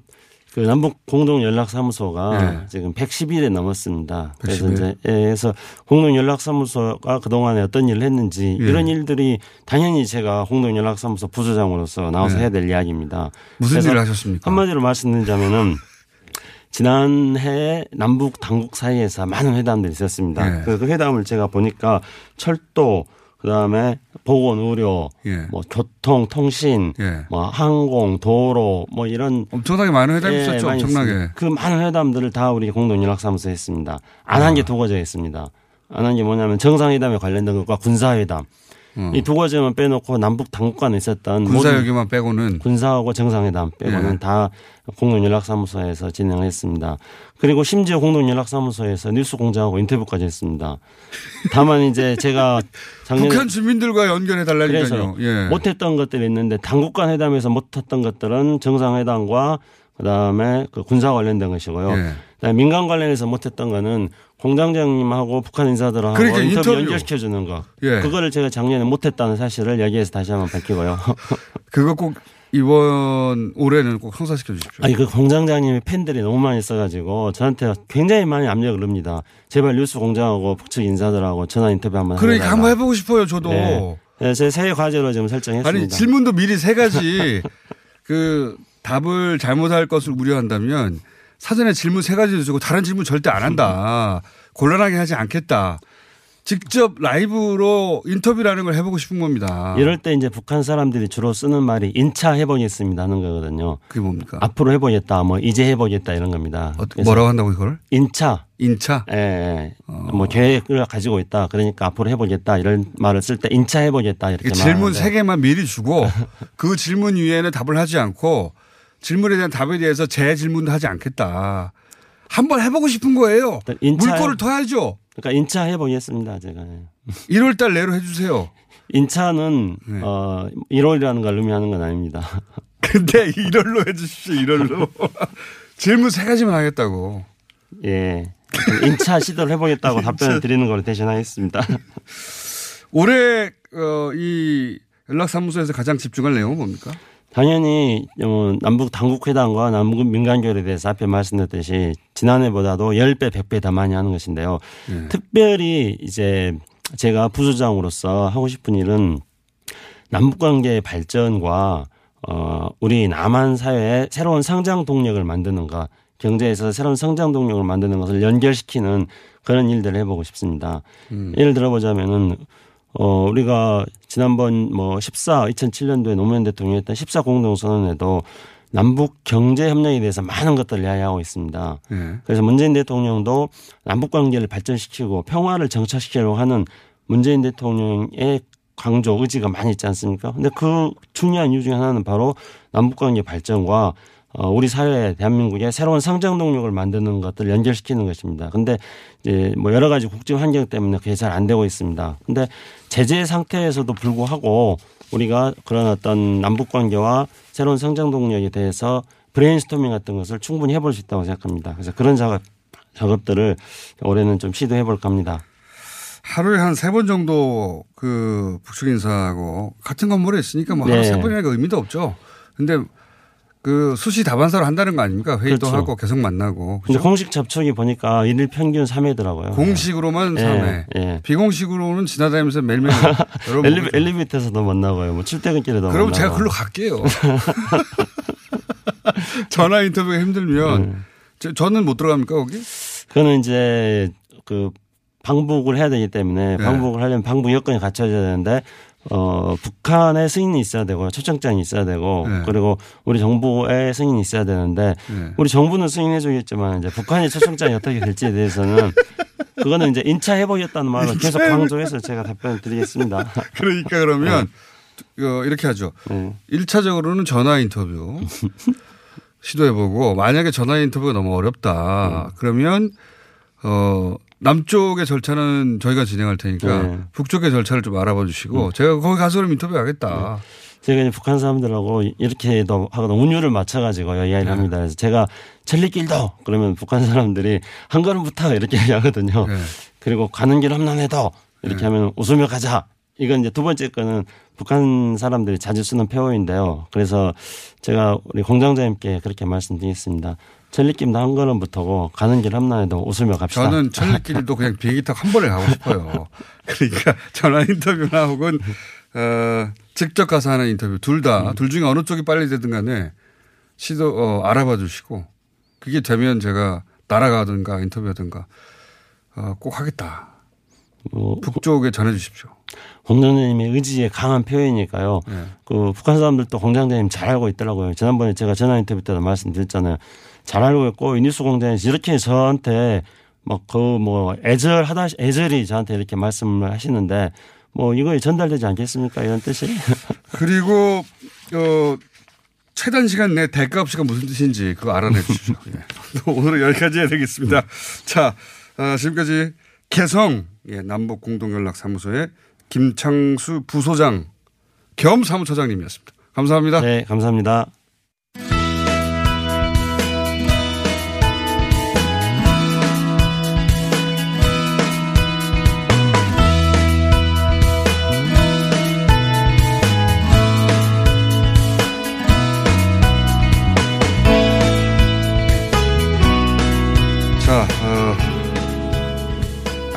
그 남북 공동 연락 사무소가 예. 지금 110일에 넘었습니다. 그래서 110일. 이제 예, 그래서 공동 연락 사무소가 그동안에 어떤 일을 했는지 예. 이런 일들이 당연히 제가 공동 연락 사무소 부소장으로서 나와서 예. 해야 될 이야기입니다. 무슨 그래서 일을 하셨습니까? 한마디로 말씀드리자면은 지난해 남북 당국 사이에서 많은 회담들이 있었습니다. 예. 그, 그 회담을 제가 보니까 철도 그다음에 보건 의료 예. 뭐 교통 통신 예. 뭐 항공 도로 뭐 이런 엄청나게 많은 회담이 예, 있었죠. 엄청나게. 그 많은 회담들을 다 우리 공동 연락사무소 했습니다. 안 한 게 두 가지가 있습니다. 안 한 게 뭐냐면 정상회담에 관련된 것과 군사회담. 어. 이두 가지만 빼놓고 남북 당국 간에 있었던 군사 모든 여기만 빼고는 군사하고 정상회담 빼고는 예. 다 공동연락사무소에서 진행을 했습니다. 그리고 심지어 공동연락사무소에서 뉴스 공장하고 인터뷰까지 했습니다. 다만 이제 제가 작년에 북한 주민들과 연결해 달라니까요. 예. 못했던 것들이 있는데 당국 간 회담에서 못했던 것들은 정상회담과 그다음에 그 군사 관련된 것이고요. 예. 그다음에 민간 관련해서 못했던 거는 공장장님하고 북한 인사들하고 그러니까 인터뷰. 연결시켜 주는 거. 예. 그거를 제가 작년에 못했다는 사실을 여기에서 다시 한번 밝히고요. 그거 꼭 이번 올해는 꼭 성사시켜 주십시오. 아니 그 공장장님이 팬들이 너무 많이 있어가지고 저한테 굉장히 많이 압력을 합니다. 제발 뉴스 공장하고 북측 인사들하고 전화 인터뷰 한번 그러니까 해달라. 한번 해보고 싶어요. 저도. 네. 네, 제 새해 과제로 지금 설정했습니다. 아니 질문도 미리 세 가지 그 답을 잘못할 것을 우려한다면 사전에 질문 세 가지를 주고 다른 질문 절대 안 한다. 곤란하게 하지 않겠다. 직접 라이브로 인터뷰라는 걸 해보고 싶은 겁니다. 이럴 때 이제 북한 사람들이 주로 쓰는 말이 인차 해보겠습니다 하는 거거든요. 그게 뭡니까? 앞으로 해보겠다, 뭐 이제 해보겠다 이런 겁니다. 어, 뭐라고 한다고 이걸? 인차. 인차? 예, 예. 뭐 계획을 가지고 있다. 그러니까 앞으로 해보겠다 이런 말을 쓸 때 인차 해보겠다 이렇게 질문 말하는데 세 개만 미리 주고 그 질문 위에는 답을 하지 않고 질문에 대한 답에 대해서 재 질문도 하지 않겠다. 한번 해보고 싶은 거예요. 인차- 물꼬를 터야죠. 그러니까 인차 해보겠습니다 제가. 예. 1월 달 내로 해주세요. 인차는 네. 어 1월이라는 걸 의미하는 건 아닙니다. 근데 1월로 해주십시오. 1월로. 질문 세 가지만 하겠다고. 예. 인차 시도를 해보겠다고 답변을 드리는 걸로 대신하겠습니다. 올해 어, 이 연락사무소에서 가장 집중할 내용은 뭡니까? 당연히 어, 남북 당국회담과 남북 민간교류에 대해서 앞에 말씀드렸듯이 지난해보다도 10배, 100배 더 많이 하는 것인데요. 네. 특별히 이제 제가 부수장으로서 하고 싶은 일은 남북관계의 발전과 어, 우리 남한 사회의 새로운 성장 동력을 만드는 것, 경제에서 새로운 성장 동력을 만드는 것을 연결시키는 그런 일들을 해보고 싶습니다. 음. 예를 들어보자면은 어, 우리가 지난번 뭐 14, 2007년도에 노무현 대통령이 했던 14 공동선언에도 남북 경제 협력에 대해서 많은 것들을 이야기하고 있습니다. 네. 그래서 문재인 대통령도 남북 관계를 발전시키고 평화를 정착시키려고 하는 문재인 대통령의 강조 의지가 많이 있지 않습니까? 근데 그 중요한 이유 중에 하나는 바로 남북 관계 발전과 어, 우리 사회 대한민국의 새로운 성장 동력을 만드는 것들을 연결시키는 것입니다. 근데 이제 뭐 여러 가지 국제 환경 때문에 그게 잘 안 되고 있습니다. 근데 제재 상태에서도 불구하고 우리가 그런 어떤 남북 관계와 새로운 성장 동력에 대해서 브레인스토밍 같은 것을 충분히 해볼 수 있다고 생각합니다. 그래서 그런 작업 작업들을 올해는 좀 시도해 볼까 합니다. 하루에 한 세 번 정도 그 북측 인사하고 같은 건물에 있으니까 뭐 하루 네. 세 번이니까 의미도 없죠. 근데 그 수시 다반사로 한다는 거 아닙니까? 회의도 그렇죠. 하고 계속 만나고. 그죠? 공식 접촉이 보니까 일일 평균 3회더라고요. 공식으로만 예, 3회. 예. 비공식으로는 지나다니면서 매일매일 엘리베, 엘리베이터에서도 만나고요. 뭐 출퇴근길에도 그럼 만나고. 제가 글로 갈게요. 전화 인터뷰가 힘들면 네. 저- 저는 못 들어갑니까 거기? 그거는 이제 그 방북을 해야 되기 때문에 네. 방북을 하려면 방북 여건이 갖춰져야 되는데 어 북한의 승인이 있어야 되고 초청장이 있어야 되고 네. 그리고 우리 정부의 승인이 있어야 되는데 네. 우리 정부는 승인해 주겠지만 이제 북한의 초청장이 어떻게 될지에 대해서는 그거는 이제 인차 해 보겠다는 말을 계속 강조해서 제가 답변을 드리겠습니다. 그러니까 그러면 어, 이렇게 하죠. 네. 1차적으로는 전화 인터뷰 시도해보고 만약에 전화 인터뷰가 너무 어렵다. 그러면 어 남쪽의 절차는 저희가 진행할 테니까 네. 북쪽의 절차를 좀 알아봐 주시고 제가 거기 가서 그럼 인터뷰 하겠다. 제가 이제 북한 사람들하고 이렇게도 하거든 운율을 맞춰가지고 이야기를 네. 합니다. 그래서 제가 천리길도 그러면 북한 사람들이 한 걸음부터 이렇게 얘기하거든요. 네. 그리고 가는 길 험난해도 이렇게 하면 웃으며 가자. 이건 이제 두 번째 거는 북한 사람들이 자주 쓰는 표현인데요. 그래서 제가 우리 공장장님께 그렇게 말씀드리겠습니다. 천리길도 한 걸음부터고 가는 길 험난해도 웃으며 갑시다. 저는 천리길도 그냥 비행기 타고 한 번에 가고 싶어요. 그러니까 전화 인터뷰나 혹은 어, 직접 가서 하는 인터뷰 둘다둘 중에 어느 쪽이 빨리 되든 간에 시도 어, 알아봐 주시고 그게 되면 제가 날아가든가 인터뷰하든가 어, 꼭 하겠다. 뭐 북쪽에 전해 주십시오. 공장장님의 의지의 강한 표현이니까요. 네. 그 북한 사람들도 공장장님 잘 알고 있더라고요. 지난번에 제가 전화 인터뷰 때도 말씀드렸잖아요. 잘 알고 있고 이 뉴스 공장에서 이렇게 저한테 막그뭐 애절하다 애절히 저한테 이렇게 말씀을 하시는데 뭐 이거 전달되지 않겠습니까 이런 뜻이 그리고 어, 최단 시간 내 대가 없이가 무슨 뜻인지 그거 알아내 주십시오. 예. 오늘은 여기까지 해야 되겠습니다. 자, 어, 지금까지 개성 예, 남북 공동연락사무소의 김창수 부소장 겸 사무처장님이었습니다. 감사합니다. 네 감사합니다.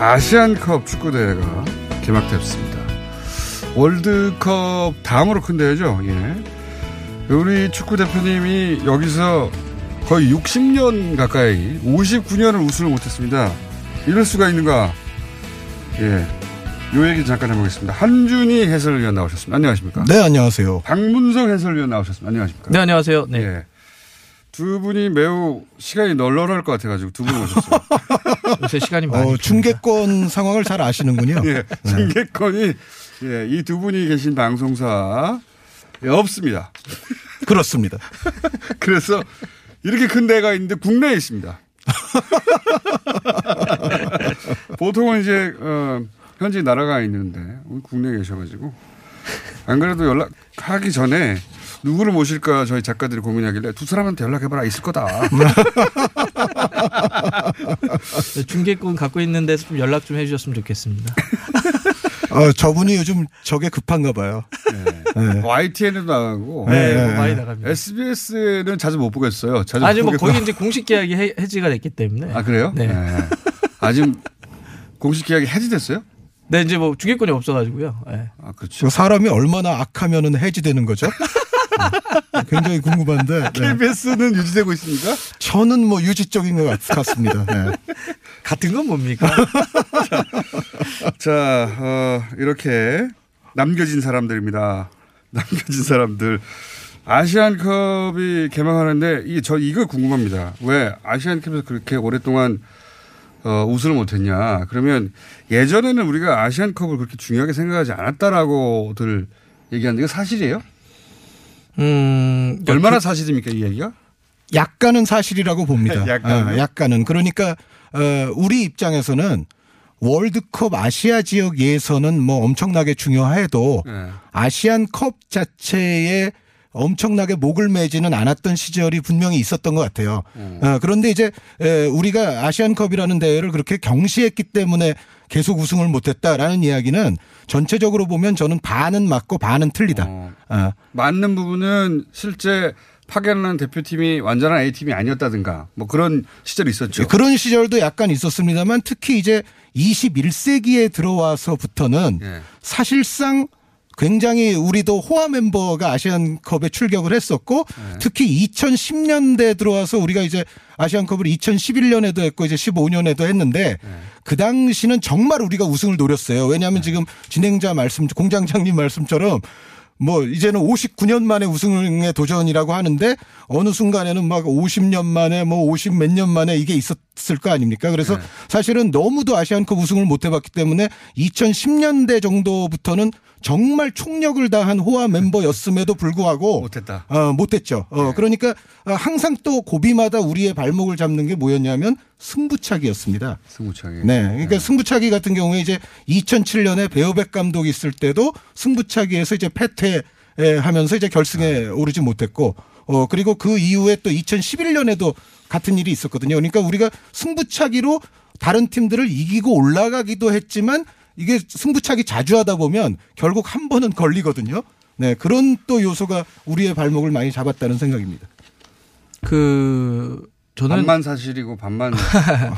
아시안컵 축구대회가 개막됐습니다. 월드컵 다음으로 큰 대회죠. 예. 우리 축구 대표님이 여기서 거의 60년 가까이 59년을 우승을 못했습니다. 이럴 수가 있는가? 예. 요 얘기 잠깐 해보겠습니다. 한준희 해설위원 나오셨습니다. 안녕하십니까? 네, 안녕하세요. 박문성 해설위원 나오셨습니다. 안녕하십니까? 네, 안녕하세요. 네. 예. 두 분이 매우 시간이 널널할 것 같아가지고 두 분 오셨어요. 요새 시간이 많이. 어, 중계권 상황을 잘 아시는군요. 예, 중계권이 예, 이 두 분이 계신 방송사 예, 없습니다. 그렇습니다. 그래서 이렇게 큰 데가 있는데 국내에 있습니다. 보통은 이제 어, 현지 나라가 있는데 국내에 계셔가지고 안 그래도 연락하기 전에 누구를 모실까 저희 작가들이 고민하길래 두 사람한테 연락해봐라 있을 거다. 네, 중계권 갖고 있는 데서 좀 연락 좀 해주셨으면 좋겠습니다. 어, 저분이 요즘 저게 급한가 봐요. 네. YTN에도 나가고 네, 뭐 많이 나갑니다. SBS는 자주 못 보겠어요. 자주 아니 못 뭐. 거기 이제 공식 계약이 해, 해지가 됐기 때문에. 아 그래요? 네. 아직 공식 계약이 해지됐어요? 네 이제 뭐 중계권이 없어가지고요. 네. 아 그렇죠. 그 사람이 얼마나 악하면은 해지되는 거죠? 음, 굉장히 궁금한데. 네. KBS는 유지되고 있습니까? 저는 뭐 유지적인 것 같- 같습니다. 네. 같은 건 뭡니까? 자, 어, 이렇게 남겨진 사람들입니다. 남겨진 사람들. 아시안컵이 개막하는데 이저 이거 궁금합니다. 왜 아시안컵에서 그렇게 오랫동안 어, 우승을 못했냐? 그러면 예전에는 우리가 아시안컵을 그렇게 중요하게 생각하지 않았다라고들 얘기하는데 이거 사실이에요? 음, 얼마나 그- 사실입니까 이 얘기가? 약간은 사실이라고 봅니다. 약간은요? 어, 약간은. 그러니까 어, 우리 입장에서는 월드컵 아시아 지역 예선은 뭐 엄청나게 중요해도 네. 아시안컵 자체에 엄청나게 목을 매지는 않았던 시절이 분명히 있었던 것 같아요. 어, 그런데 이제 에, 우리가 아시안컵이라는 대회를 그렇게 경시했기 때문에 계속 우승을 못했다라는 이야기는 전체적으로 보면 저는 반은 맞고 반은 틀리다. 어. 맞는 부분은 실제 파견하는 대표팀이 완전한 A팀이 아니었다든가 뭐 그런 시절이 있었죠. 그런 시절도 약간 있었습니다만 특히 이제 21세기에 들어와서부터는 예. 사실상 굉장히 우리도 호화 멤버가 아시안컵에 출격을 했었고 네. 특히 2010년대 들어와서 우리가 이제 아시안컵을 2011년에도 했고 이제 15년에도 했는데 네. 그 당시는 정말 우리가 우승을 노렸어요. 왜냐하면 지금 진행자 말씀 공장장님 말씀처럼 뭐 이제는 59년 만에 우승에 도전이라고 하는데 어느 순간에는 막 50년 만에 뭐 50 몇 년 만에 이게 있었을 거 아닙니까? 그래서 사실은 너무도 아시안컵 우승을 못 해봤기 때문에 2010년대 정도부터는 정말 총력을 다한 호화 멤버였음에도 불구하고 못했다. 어, 못했죠. 어, 그러니까 어, 항상 또 고비마다 우리의 발목을 잡는 게 뭐였냐면 승부차기였습니다. 승부차기. 네. 그러니까 승부차기 같은 경우에 이제 2007년에 베어백 감독이 있을 때도 승부차기에서 이제 패퇴 하면서 이제 결승에 오르지 못했고 어 그리고 그 이후에 또 2011년에도 같은 일이 있었거든요. 그러니까 우리가 승부차기로 다른 팀들을 이기고 올라가기도 했지만 이게 승부차기 자주 하다 보면 결국 한 번은 걸리거든요. 네. 그런 또 요소가 우리의 발목을 많이 잡았다는 생각입니다. 그 저는 반만 사실이고 반만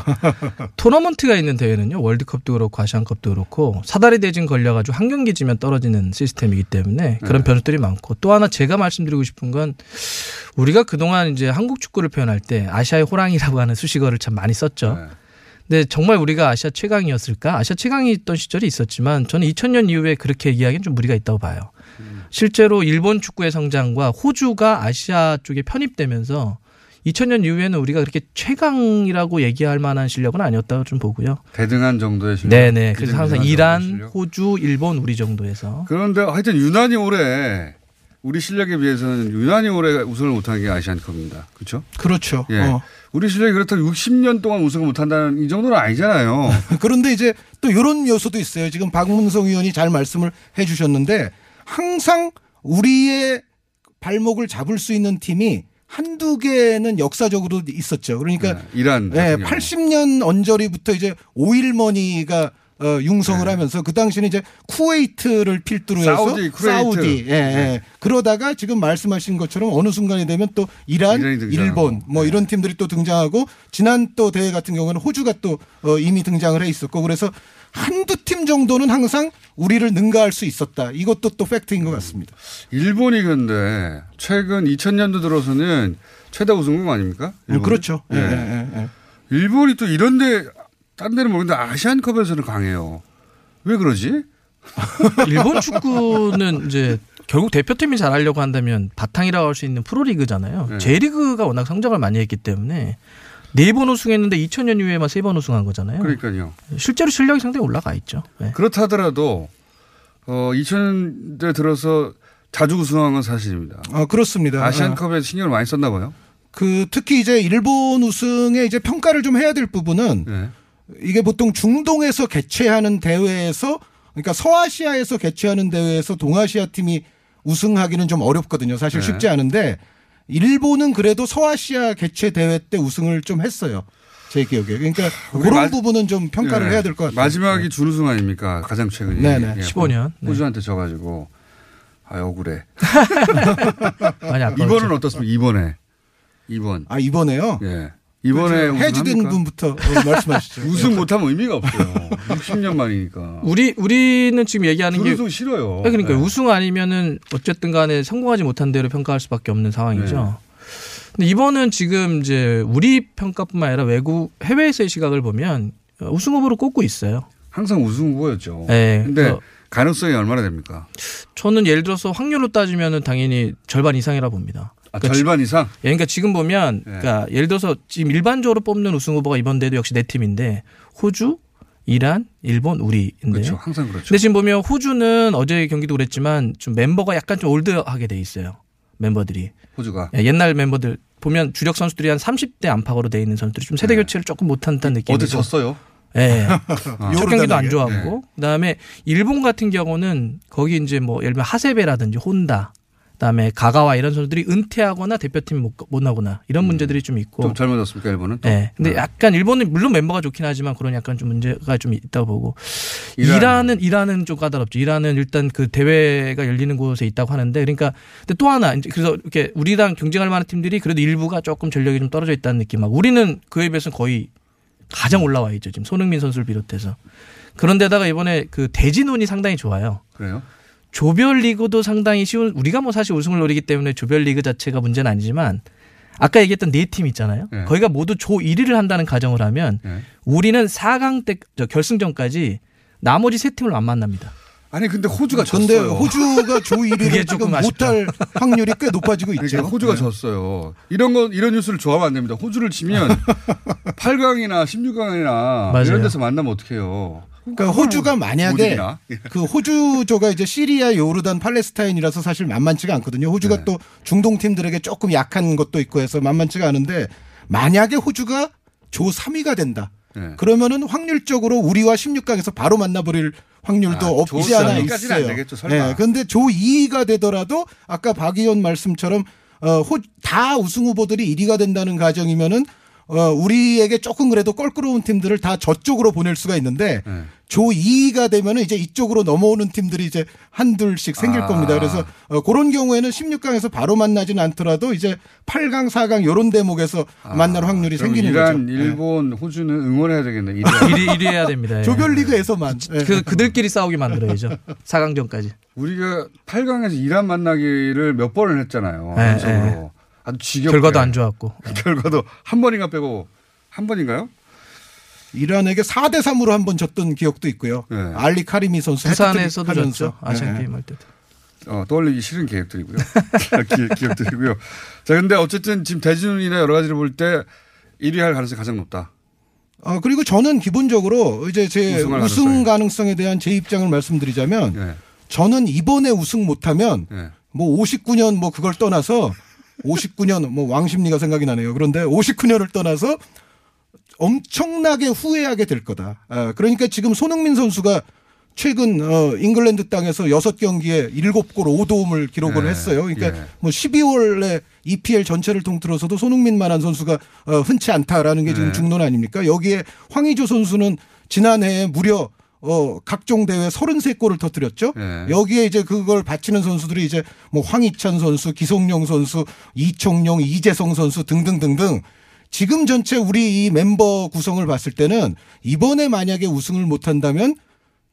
토너먼트가 있는 대회는요 월드컵도 그렇고 아시안컵도 그렇고 사다리 대진 걸려가지고 한 경기 지면 떨어지는 시스템이기 때문에 그런 네. 변수들이 많고 또 하나 제가 말씀드리고 싶은 건 우리가 그동안 이제 한국 축구를 표현할 때 아시아의 호랑이라고 하는 수식어를 참 많이 썼죠. 네. 근데 정말 우리가 아시아 최강이었을까? 아시아 최강이 있던 시절이 있었지만 저는 2000년 이후에 그렇게 얘기하기는 좀 무리가 있다고 봐요. 실제로 일본 축구의 성장과 호주가 아시아 쪽에 편입되면서 2000년 이후에는 우리가 그렇게 최강이라고 얘기할 만한 실력은 아니었다고 좀 보고요. 대등한 정도의 실력. 네네. 그래서 항상 이란. 호주, 일본, 우리 정도에서. 그런데 하여튼 유난히 오래 우리 실력에 비해서는 유난히 오래 우승을 못한 게 아시안컵입니다. 그렇죠? 그렇죠. 예. 어. 우리 실력이 그렇다고 60년 동안 우승을 못한다는 이 정도는 아니잖아요. 그런데 이제 또 이런 요소도 있어요. 지금 박문성 의원이 잘 말씀을 해 주셨는데 항상 우리의 발목을 잡을 수 있는 팀이 한두 개는 역사적으로 있었죠. 그러니까 네, 이란 네, 같은 경우. 80년 언저리부터 이제 오일머니가 어, 융성을 하면서 그 당시는 이제 쿠웨이트를 필두로 해서 사우디, 쿠웨이트. 사우디, 예, 예. 그러다가 지금 말씀하신 것처럼 어느 순간이 되면 또 이란. 일본 뭐 이런 팀들이 또 등장하고 지난 또 대회 같은 경우는 호주가 또 어, 이미 등장을 해 있었고 그래서 한두 팀 정도는 항상 우리를 능가할 수 있었다. 이것도 또 팩트인 것 같습니다. 일본이 근데 최근 2000년도 들어서는 최다 우승국 아닙니까? 일본이? 그렇죠. 네. 예, 예, 예. 일본이 또 이런데 딴 데는 모르는데 아시안컵에서는 강해요. 왜 그러지? 일본 축구는 이제 결국 대표팀이 잘하려고 한다면 바탕이라고 할 수 있는 프로리그잖아요. 네. J리그가 워낙 성장을 많이 했기 때문에 네 번 우승했는데 2000년 이후에만 세 번 우승한 거잖아요. 그러니까요. 실제로 실력이 상당히 올라가 있죠. 네. 그렇다 하더라도 어 2000년대 들어서 자주 우승한 건 사실입니다. 아, 그렇습니다. 아시안컵에 신경을 많이 썼나 봐요. 그 특히 이제 일본 우승에 이제 평가를 좀 해야 될 부분은 네. 이게 보통 중동에서 개최하는 대회에서 그러니까 서아시아에서 개최하는 대회에서 동아시아 팀이 우승하기는 좀 어렵거든요. 사실 네. 쉽지 않은데 일본은 그래도 서아시아 개최 대회 때 우승을 좀 했어요. 제 기억에. 그러니까 우리 그런 마- 부분은 좀 평가를 네. 해야 될 것 같아요. 마지막이 준우승 아닙니까? 가장 최근이. 네네. 예, 15년. 네. 호주한테 져가지고 아 억울해. 아까웠죠. 이번은 어떻습니까? 이번에 이번. 아 이번에요? 예. 이번에 그렇죠. 해지된? 분부터 어, 말씀하시죠. 우승 못하면 의미가 없어요. 60년 만이니까. 우리 우리는 지금 얘기하는 게 준우승 싫어요. 그러니까 네. 우승 아니면은 어쨌든 간에 성공하지 못한 대로 평가할 수밖에 없는 상황이죠. 네. 근데 이번은 지금 이제 우리 평가뿐만 아니라 외국 해외에서의 시각을 보면 우승 후보를 꼽고 있어요. 항상 우승 후보였죠. 네. 근데 가능성이 얼마나 됩니까? 저는 예를 들어서 확률로 따지면은 당연히 절반 이상이라 봅니다. 아, 그러니까 절반 이상? 예, 그러니까 지금 보면 네. 그러니까 예를 들어서 지금 일반적으로 뽑는 우승 후보가 이번 대회도 역시 네 팀인데 호주, 이란, 일본, 우리인데. 그렇죠. 항상 그렇죠. 근데 지금 보면 호주는 어제 경기도 그랬지만 좀 멤버가 약간 좀 올드하게 돼 있어요. 멤버들이. 호주가. 예, 옛날 멤버들 보면 주력 선수들이 한 30대 안팎으로 돼 있는 선수들이 좀 세대 교체를 조금 못한다는 느낌이 네. 어제 졌어요. 예. 첫 경기도 안. 좋았고 네. 그다음에 일본 같은 경우는 거기 이제 뭐 예를 들면 하세베라든지 혼다 그다음에 가가와 이런 선수들이 은퇴하거나 대표팀 못, 못 나거나 이런 문제들이 좀 있고 좀 젊어졌습니까 일본은? 또? 네. 근데 약간 일본은 물론 멤버가 좋긴 하지만 그런 약간 좀 문제가 좀 있다고 보고 이란. 이란은 이란은 좀 까다롭죠. 이란은 일단 그 대회가 열리는 곳에 있다고 하는데 그러니까 근데 또 하나 이제 그래서 이렇게 우리랑 경쟁할 만한 팀들이 그래도 일부가 조금 전력이 좀 떨어져 있다는 느낌하고 우리는 그에 비해서는 거의 가장 올라와 있죠. 지금 손흥민 선수를 비롯해서. 그런데다가 이번에 그 대진운이 상당히 좋아요. 그래요? 조별 리그도 상당히 쉬운 우리가 뭐 사실 우승을 노리기 때문에 조별 리그 자체가 문제는 아니지만 아까 얘기했던 네 팀 있잖아요. 네. 거기가 모두 조 1위를 한다는 가정을 하면 네. 우리는 4강 때저 결승전까지 나머지 세 팀을 안 만납니다. 아니 근데 호주가 근데 졌어요. 호주가 조 1위를 그게 지금 조금. 못할 확률이 꽤 높아지고 있죠. 그러니까 호주가 네. 졌어요. 이런 거 이런 뉴스를 좋아하면 안 됩니다. 호주를 치면 8강이나 16강이나 맞아요. 이런 데서 만나면 어떡해요. 그러니까 호주가 못 만약에? 그 호주조가 이제 시리아, 요르단, 팔레스타인이라서 사실 만만치가 않거든요. 호주가 네. 또 중동 팀들에게 조금 약한 것도 있고 해서 만만치가 않은데 만약에 호주가 조 3위가 된다. 네. 그러면은 확률적으로 우리와 16강에서 바로 만나버릴 확률도 아, 없지 조 않아 3위까지는 안 있어요. 되겠죠, 설마. 네, 근데 조 2위가 되더라도 아까 박 의원 말씀처럼 어, 호, 다 우승 후보들이 1위가 된다는 가정이면은 어, 우리에게 조금 그래도 껄끄러운 팀들을 다 저쪽으로 보낼 수가 있는데 네. 조 2위가 되면은 이제 이쪽으로 넘어오는 팀들이 이제 한둘씩 생길 아. 겁니다. 그래서 어, 그런 경우에는 16강에서 바로 만나지는 않더라도 이제 8강, 4강 요런 대목에서 만날 확률이 아, 생기는 이란, 거죠. 일본, 호주는 응원해야 되겠네. 이란. 1위, 1위 해야 됩니다. 예. 조별리그에서만. 예. 그 그들끼리 싸우게 만들어야죠. 4강전까지. 우리가 8강에서 이란 만나기를 몇 번을 했잖아요. 네, 연속으로. 네. 아주 지겹게. 결과도 안 좋았고. 결과도 한 번인가 빼고 한 번인가요? 이란에게 4대 3으로 한 번 졌던 기억도 있고요. 네. 알리 카리미 선수 부산에서도 해트트릭 졌죠. 아시안 네. 게임 할 때도. 어, 떠올리기 싫은 계획들이고요. 기, 기억들이고요. 자, 근데 어쨌든 지금 대진이나 여러 가지를 볼 때 1위 할 가능성이 가장 높다. 어, 그리고 저는 기본적으로 이제 제 우승 가능성이. 가능성에 대한 제 입장을 말씀드리자면 네. 저는 이번에 우승 못하면 네. 뭐 59년 뭐 그걸 떠나서 59년 뭐 왕십리가 생각이 나네요. 그런데 59년을 떠나서 엄청나게 후회하게 될 거다. 아, 그러니까 지금 손흥민 선수가 최근 어 잉글랜드 땅에서 6경기에 7골 5도움을 기록을 네. 했어요. 그러니까 예. 뭐 12월에 EPL 전체를 통틀어서도 손흥민만한 선수가 어 흔치 않다라는 게 지금 네. 중론 아닙니까? 여기에 황의조 선수는 지난해에 무려 어 각종 대회 33골을 터뜨렸죠. 네. 여기에 이제 그걸 바치는 선수들이 이제 뭐 황희찬 선수, 기성용 선수, 이청용, 이재성 선수 등등등등 지금 전체 우리 이 멤버 구성을 봤을 때는 이번에 만약에 우승을 못 한다면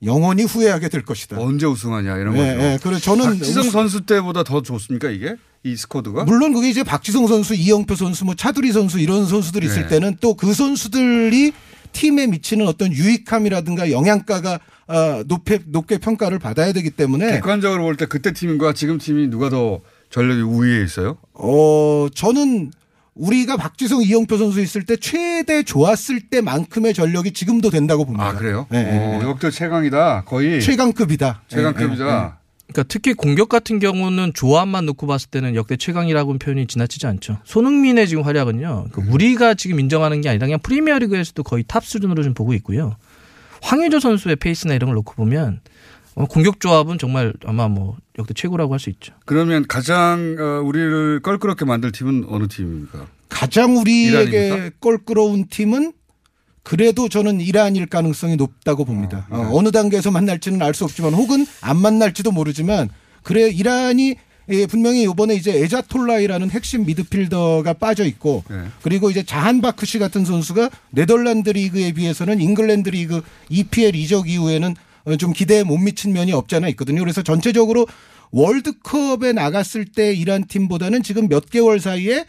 영원히 후회하게 될 것이다. 언제 우승하냐 이런 예, 거죠. 예. 그래서 저는 박지성 우승- 선수 때보다 더 좋습니까 이게 이 스쿼드가? 물론 그게 이제 박지성 선수, 이영표 선수, 뭐 차두리 선수 이런 선수들이 있을 네. 때는 또 그 선수들이 팀에 미치는 어떤 유익함이라든가 영양가가 아, 높게 높게 평가를 받아야 되기 때문에 객관적으로 볼 때 그때 팀과 지금 팀이 누가 더 전력이 우위에 있어요? 어 저는 우리가 박지성 이영표 선수 있을 때 최대 좋았을 때만큼의 전력이 지금도 된다고 봅니다. 아 그래요? 네, 네, 어, 역대 최강이다. 거의 최강급이다. 최강급이다. 네, 네, 네. 그러니까 특히 공격 같은 경우는 조합만 놓고 봤을 때는 역대 최강이라고는 표현이 지나치지 않죠. 손흥민의 지금 활약은요. 그 우리가 지금 인정하는 게 아니라 그냥 프리미어리그에서도 거의 탑 수준으로 좀 보고 있고요. 황의조 선수의 페이스나 이런 걸 놓고 보면 어, 공격 조합은 정말 아마 뭐 역대 최고라고 할 수 있죠. 그러면 가장 어, 우리를 껄끄럽게 만들 팀은 어느 팀입니까? 가장 우리에게 이란입니까? 껄끄러운 팀은 그래도 저는 이란일 가능성이 높다고 봅니다. 네. 어, 느 단계에서 만날지는 알 수 없지만 혹은 안 만날지도 모르지만 그래 이란이 예, 분명히 이번에 이제 에자톨라히라는 핵심 미드필더가 빠져 있고 네. 그리고 이제 자한바크시 같은 선수가 네덜란드 리그에 비해서는 잉글랜드 리그 EPL 이적 이후에는 어, 좀 기대에 못 미친 면이 없지 않아 있거든요. 그래서 전체적으로 월드컵에 나갔을 때 이란 팀보다는 지금 몇 개월 사이에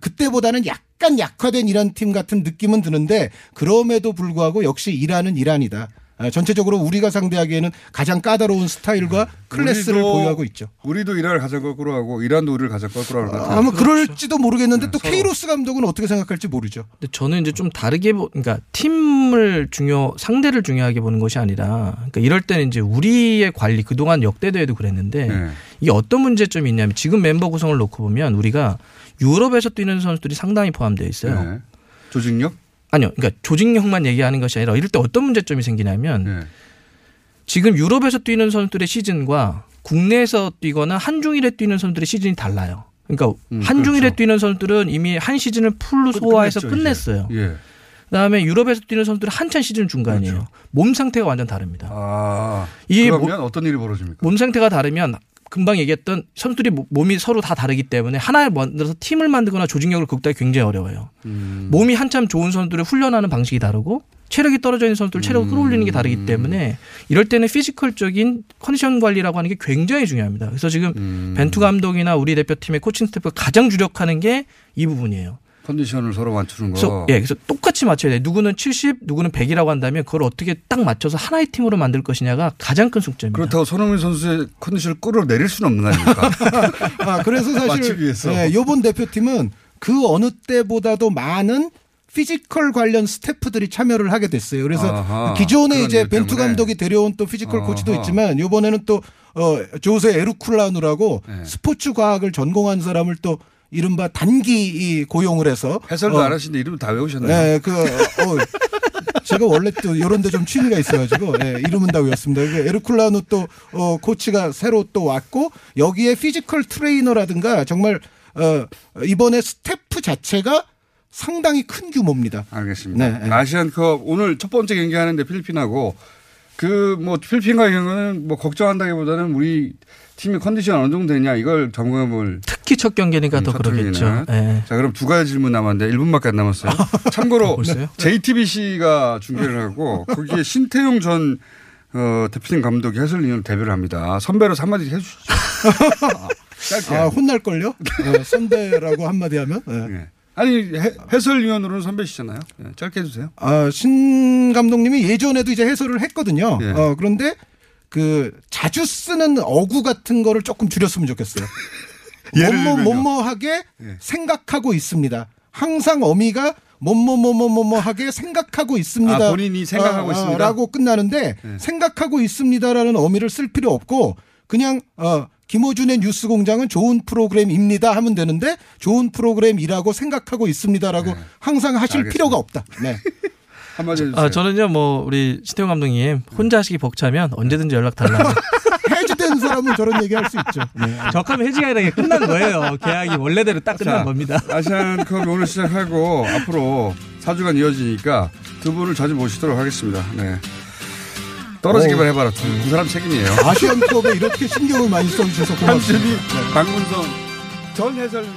그때보다는 약간 약화된 이란 팀 같은 느낌은 드는데 그럼에도 불구하고 역시 이란은 이란이다. 아, 전체적으로 우리가 상대하기에는 가장 까다로운 스타일과 클래스를 우리도- 보유하고 있죠. 우리도 이란을 가장 껄끄러워하고 이란도 우리를 가장 껄끄러워하는 것 같아요. 아마 그럴지도 모르겠는데 또 서로. 케이로스 감독은 어떻게 생각할지 모르죠. 근데 저는 이제 좀 다르게 보, 그러니까 팀을 중요, 상대를 중요하게 보는 것이 아니라, 그러니까 이럴 때는 이제 우리의 관리, 그동안 역대 대회도 그랬는데, 네. 이게 어떤 문제점이 있냐면 지금 멤버 구성을 놓고 보면 우리가 유럽에서 뛰는 선수들이 상당히 포함되어 있어요. 네. 조직력? 아니요. 그러니까 조직력만 얘기하는 것이 아니라 이럴 때 어떤 문제점이 생기냐면 네. 지금 유럽에서 뛰는 선수들의 시즌과 국내에서 뛰거나 한중일에 뛰는 선수들의 시즌이 달라요. 그러니까 음, 한중일에 그렇죠. 뛰는 선수들은 이미 한 시즌을 풀로 소화해서 끝냈죠, 끝냈어요. 예. 그다음에 유럽에서 뛰는 선수들은 한참 시즌 중간이에요. 몸 상태가 완전 다릅니다. 그렇죠. 아, 이 그러면 어떤 일이 벌어집니까? 몸 상태가 다르면 금방 얘기했던 선수들이 모- 몸이 서로 다 다르기 때문에 하나를 만들어서 팀을 만들거나 조직력을 극대화하기 굉장히 어려워요. 음. 몸이 한참 좋은 선수들을 훈련하는 방식이 다르고 체력이 떨어져 있는 선수들 체력을 끌어올리는 게 다르기 때문에 이럴 때는 physical적인 컨디션 관리라고 하는 게 굉장히 중요합니다. 그래서 지금 음. 벤투 감독이나 우리 대표팀의 코칭 스태프가 가장 주력하는 게 이 부분이에요. 컨디션을 서로 맞추는 거. 그래서 예, 그래서 똑같이 맞춰야 돼. 누구는 70, 누구는 100이라고 한다면 그걸 어떻게 딱 맞춰서 하나의 팀으로 만들 것이냐가 가장 큰 숙제입니다. 그렇다고 손흥민 선수의 컨디션을 끌어내릴 수는 없는 거 아닙니까? 아, 그래서 사실. 네, 요번 대표팀은 그 어느 때보다도 많은 physical 관련 스태프들이 참여를 하게 됐어요. 그래서 아하, 기존에 이제 벤투. 감독이 데려온 또 physical 아하. 코치도 있지만 요번에는 또 어, 조세 에르쿨라누라고 네. 스포츠 과학을 전공한 사람을 또 이른바 단기 이 고용을 해서 해설도 어, 안 하시는데 이름 다 외우셨네요. 네, 그, 어, 제가 원래 또 이런 데 좀 취미가 있어가지고, 예, 이름은 다 외웠습니다. 그 에르쿨라누 또, 어, 코치가 새로 또 왔고, 여기에 physical 트레이너라든가 정말, 어, 이번에 스태프 자체가 상당히 큰 규모입니다. 알겠습니다. 네, 네. 아시안컵 오늘 첫 번째 경기 하는데 필리핀하고 그 뭐 필리핀과의 경우는 뭐 걱정한다기보다는 우리 팀의 컨디션 어느 정도 되냐 이걸 점검을 특히 첫 경기니까 더 음, 첫 그러겠죠. 경기는. 예. 자 그럼 두 가지 질문 남았는데 1분밖에 안 남았어요. 참고로 벌써요? JTBC가 중계를 하고 거기에 신태용 전 어, 대표팀 감독이 해설위원 대표를 합니다. 선배로서 한마디 해주시죠. 짧게. 아, 혼날걸요? 어, 선배라고 한마디 하면? 예. 예. 아니 해, 해설위원으로는 선배시잖아요. 예, 짧게 해주세요. 아, 신 감독님이 예전에도 이제 해설을 했거든요. 예. 어, 그런데 그 자주 쓰는 어구 같은 거를 조금 줄였으면 좋겠어요. 뭐뭐? 뭐뭐하게 예. 생각하고 있습니다. 항상 어미가 뭐뭐뭐뭐뭐하게 생각하고 있습니다. 아, 본인이 생각하고 있습니다? 라고 끝나는데 예. 생각하고 있습니다라는 어미를 쓸 필요 없고 그냥 어 김호준의 뉴스 공장은 좋은 프로그램입니다 하면 되는데 좋은 프로그램이라고 생각하고 있습니다라고 항상 하실 네. 알겠습니다. 필요가 없다. 네. 한마디 해주세요. 아, 저는요, 뭐, 우리 신태용 감독님 혼자 하시기 벅차면 언제든지 연락 달라. 해지된 사람은 저런 얘기 할 수 있죠. 네. 적하면 해지가 아니라 끝난 거예요. 계약이 원래대로 딱 끝난 자, 겁니다. 아시안컵이 오늘 시작하고 앞으로 4주간 이어지니까 두 분을 자주 모시도록 하겠습니다. 네. 떨어지기만 오. 해봐라. 두, 두 사람 책임이에요. 아시안컵에 이렇게 신경을 많이 써주셔서 고맙습니다. 한준희, 박문성 전 해설위원.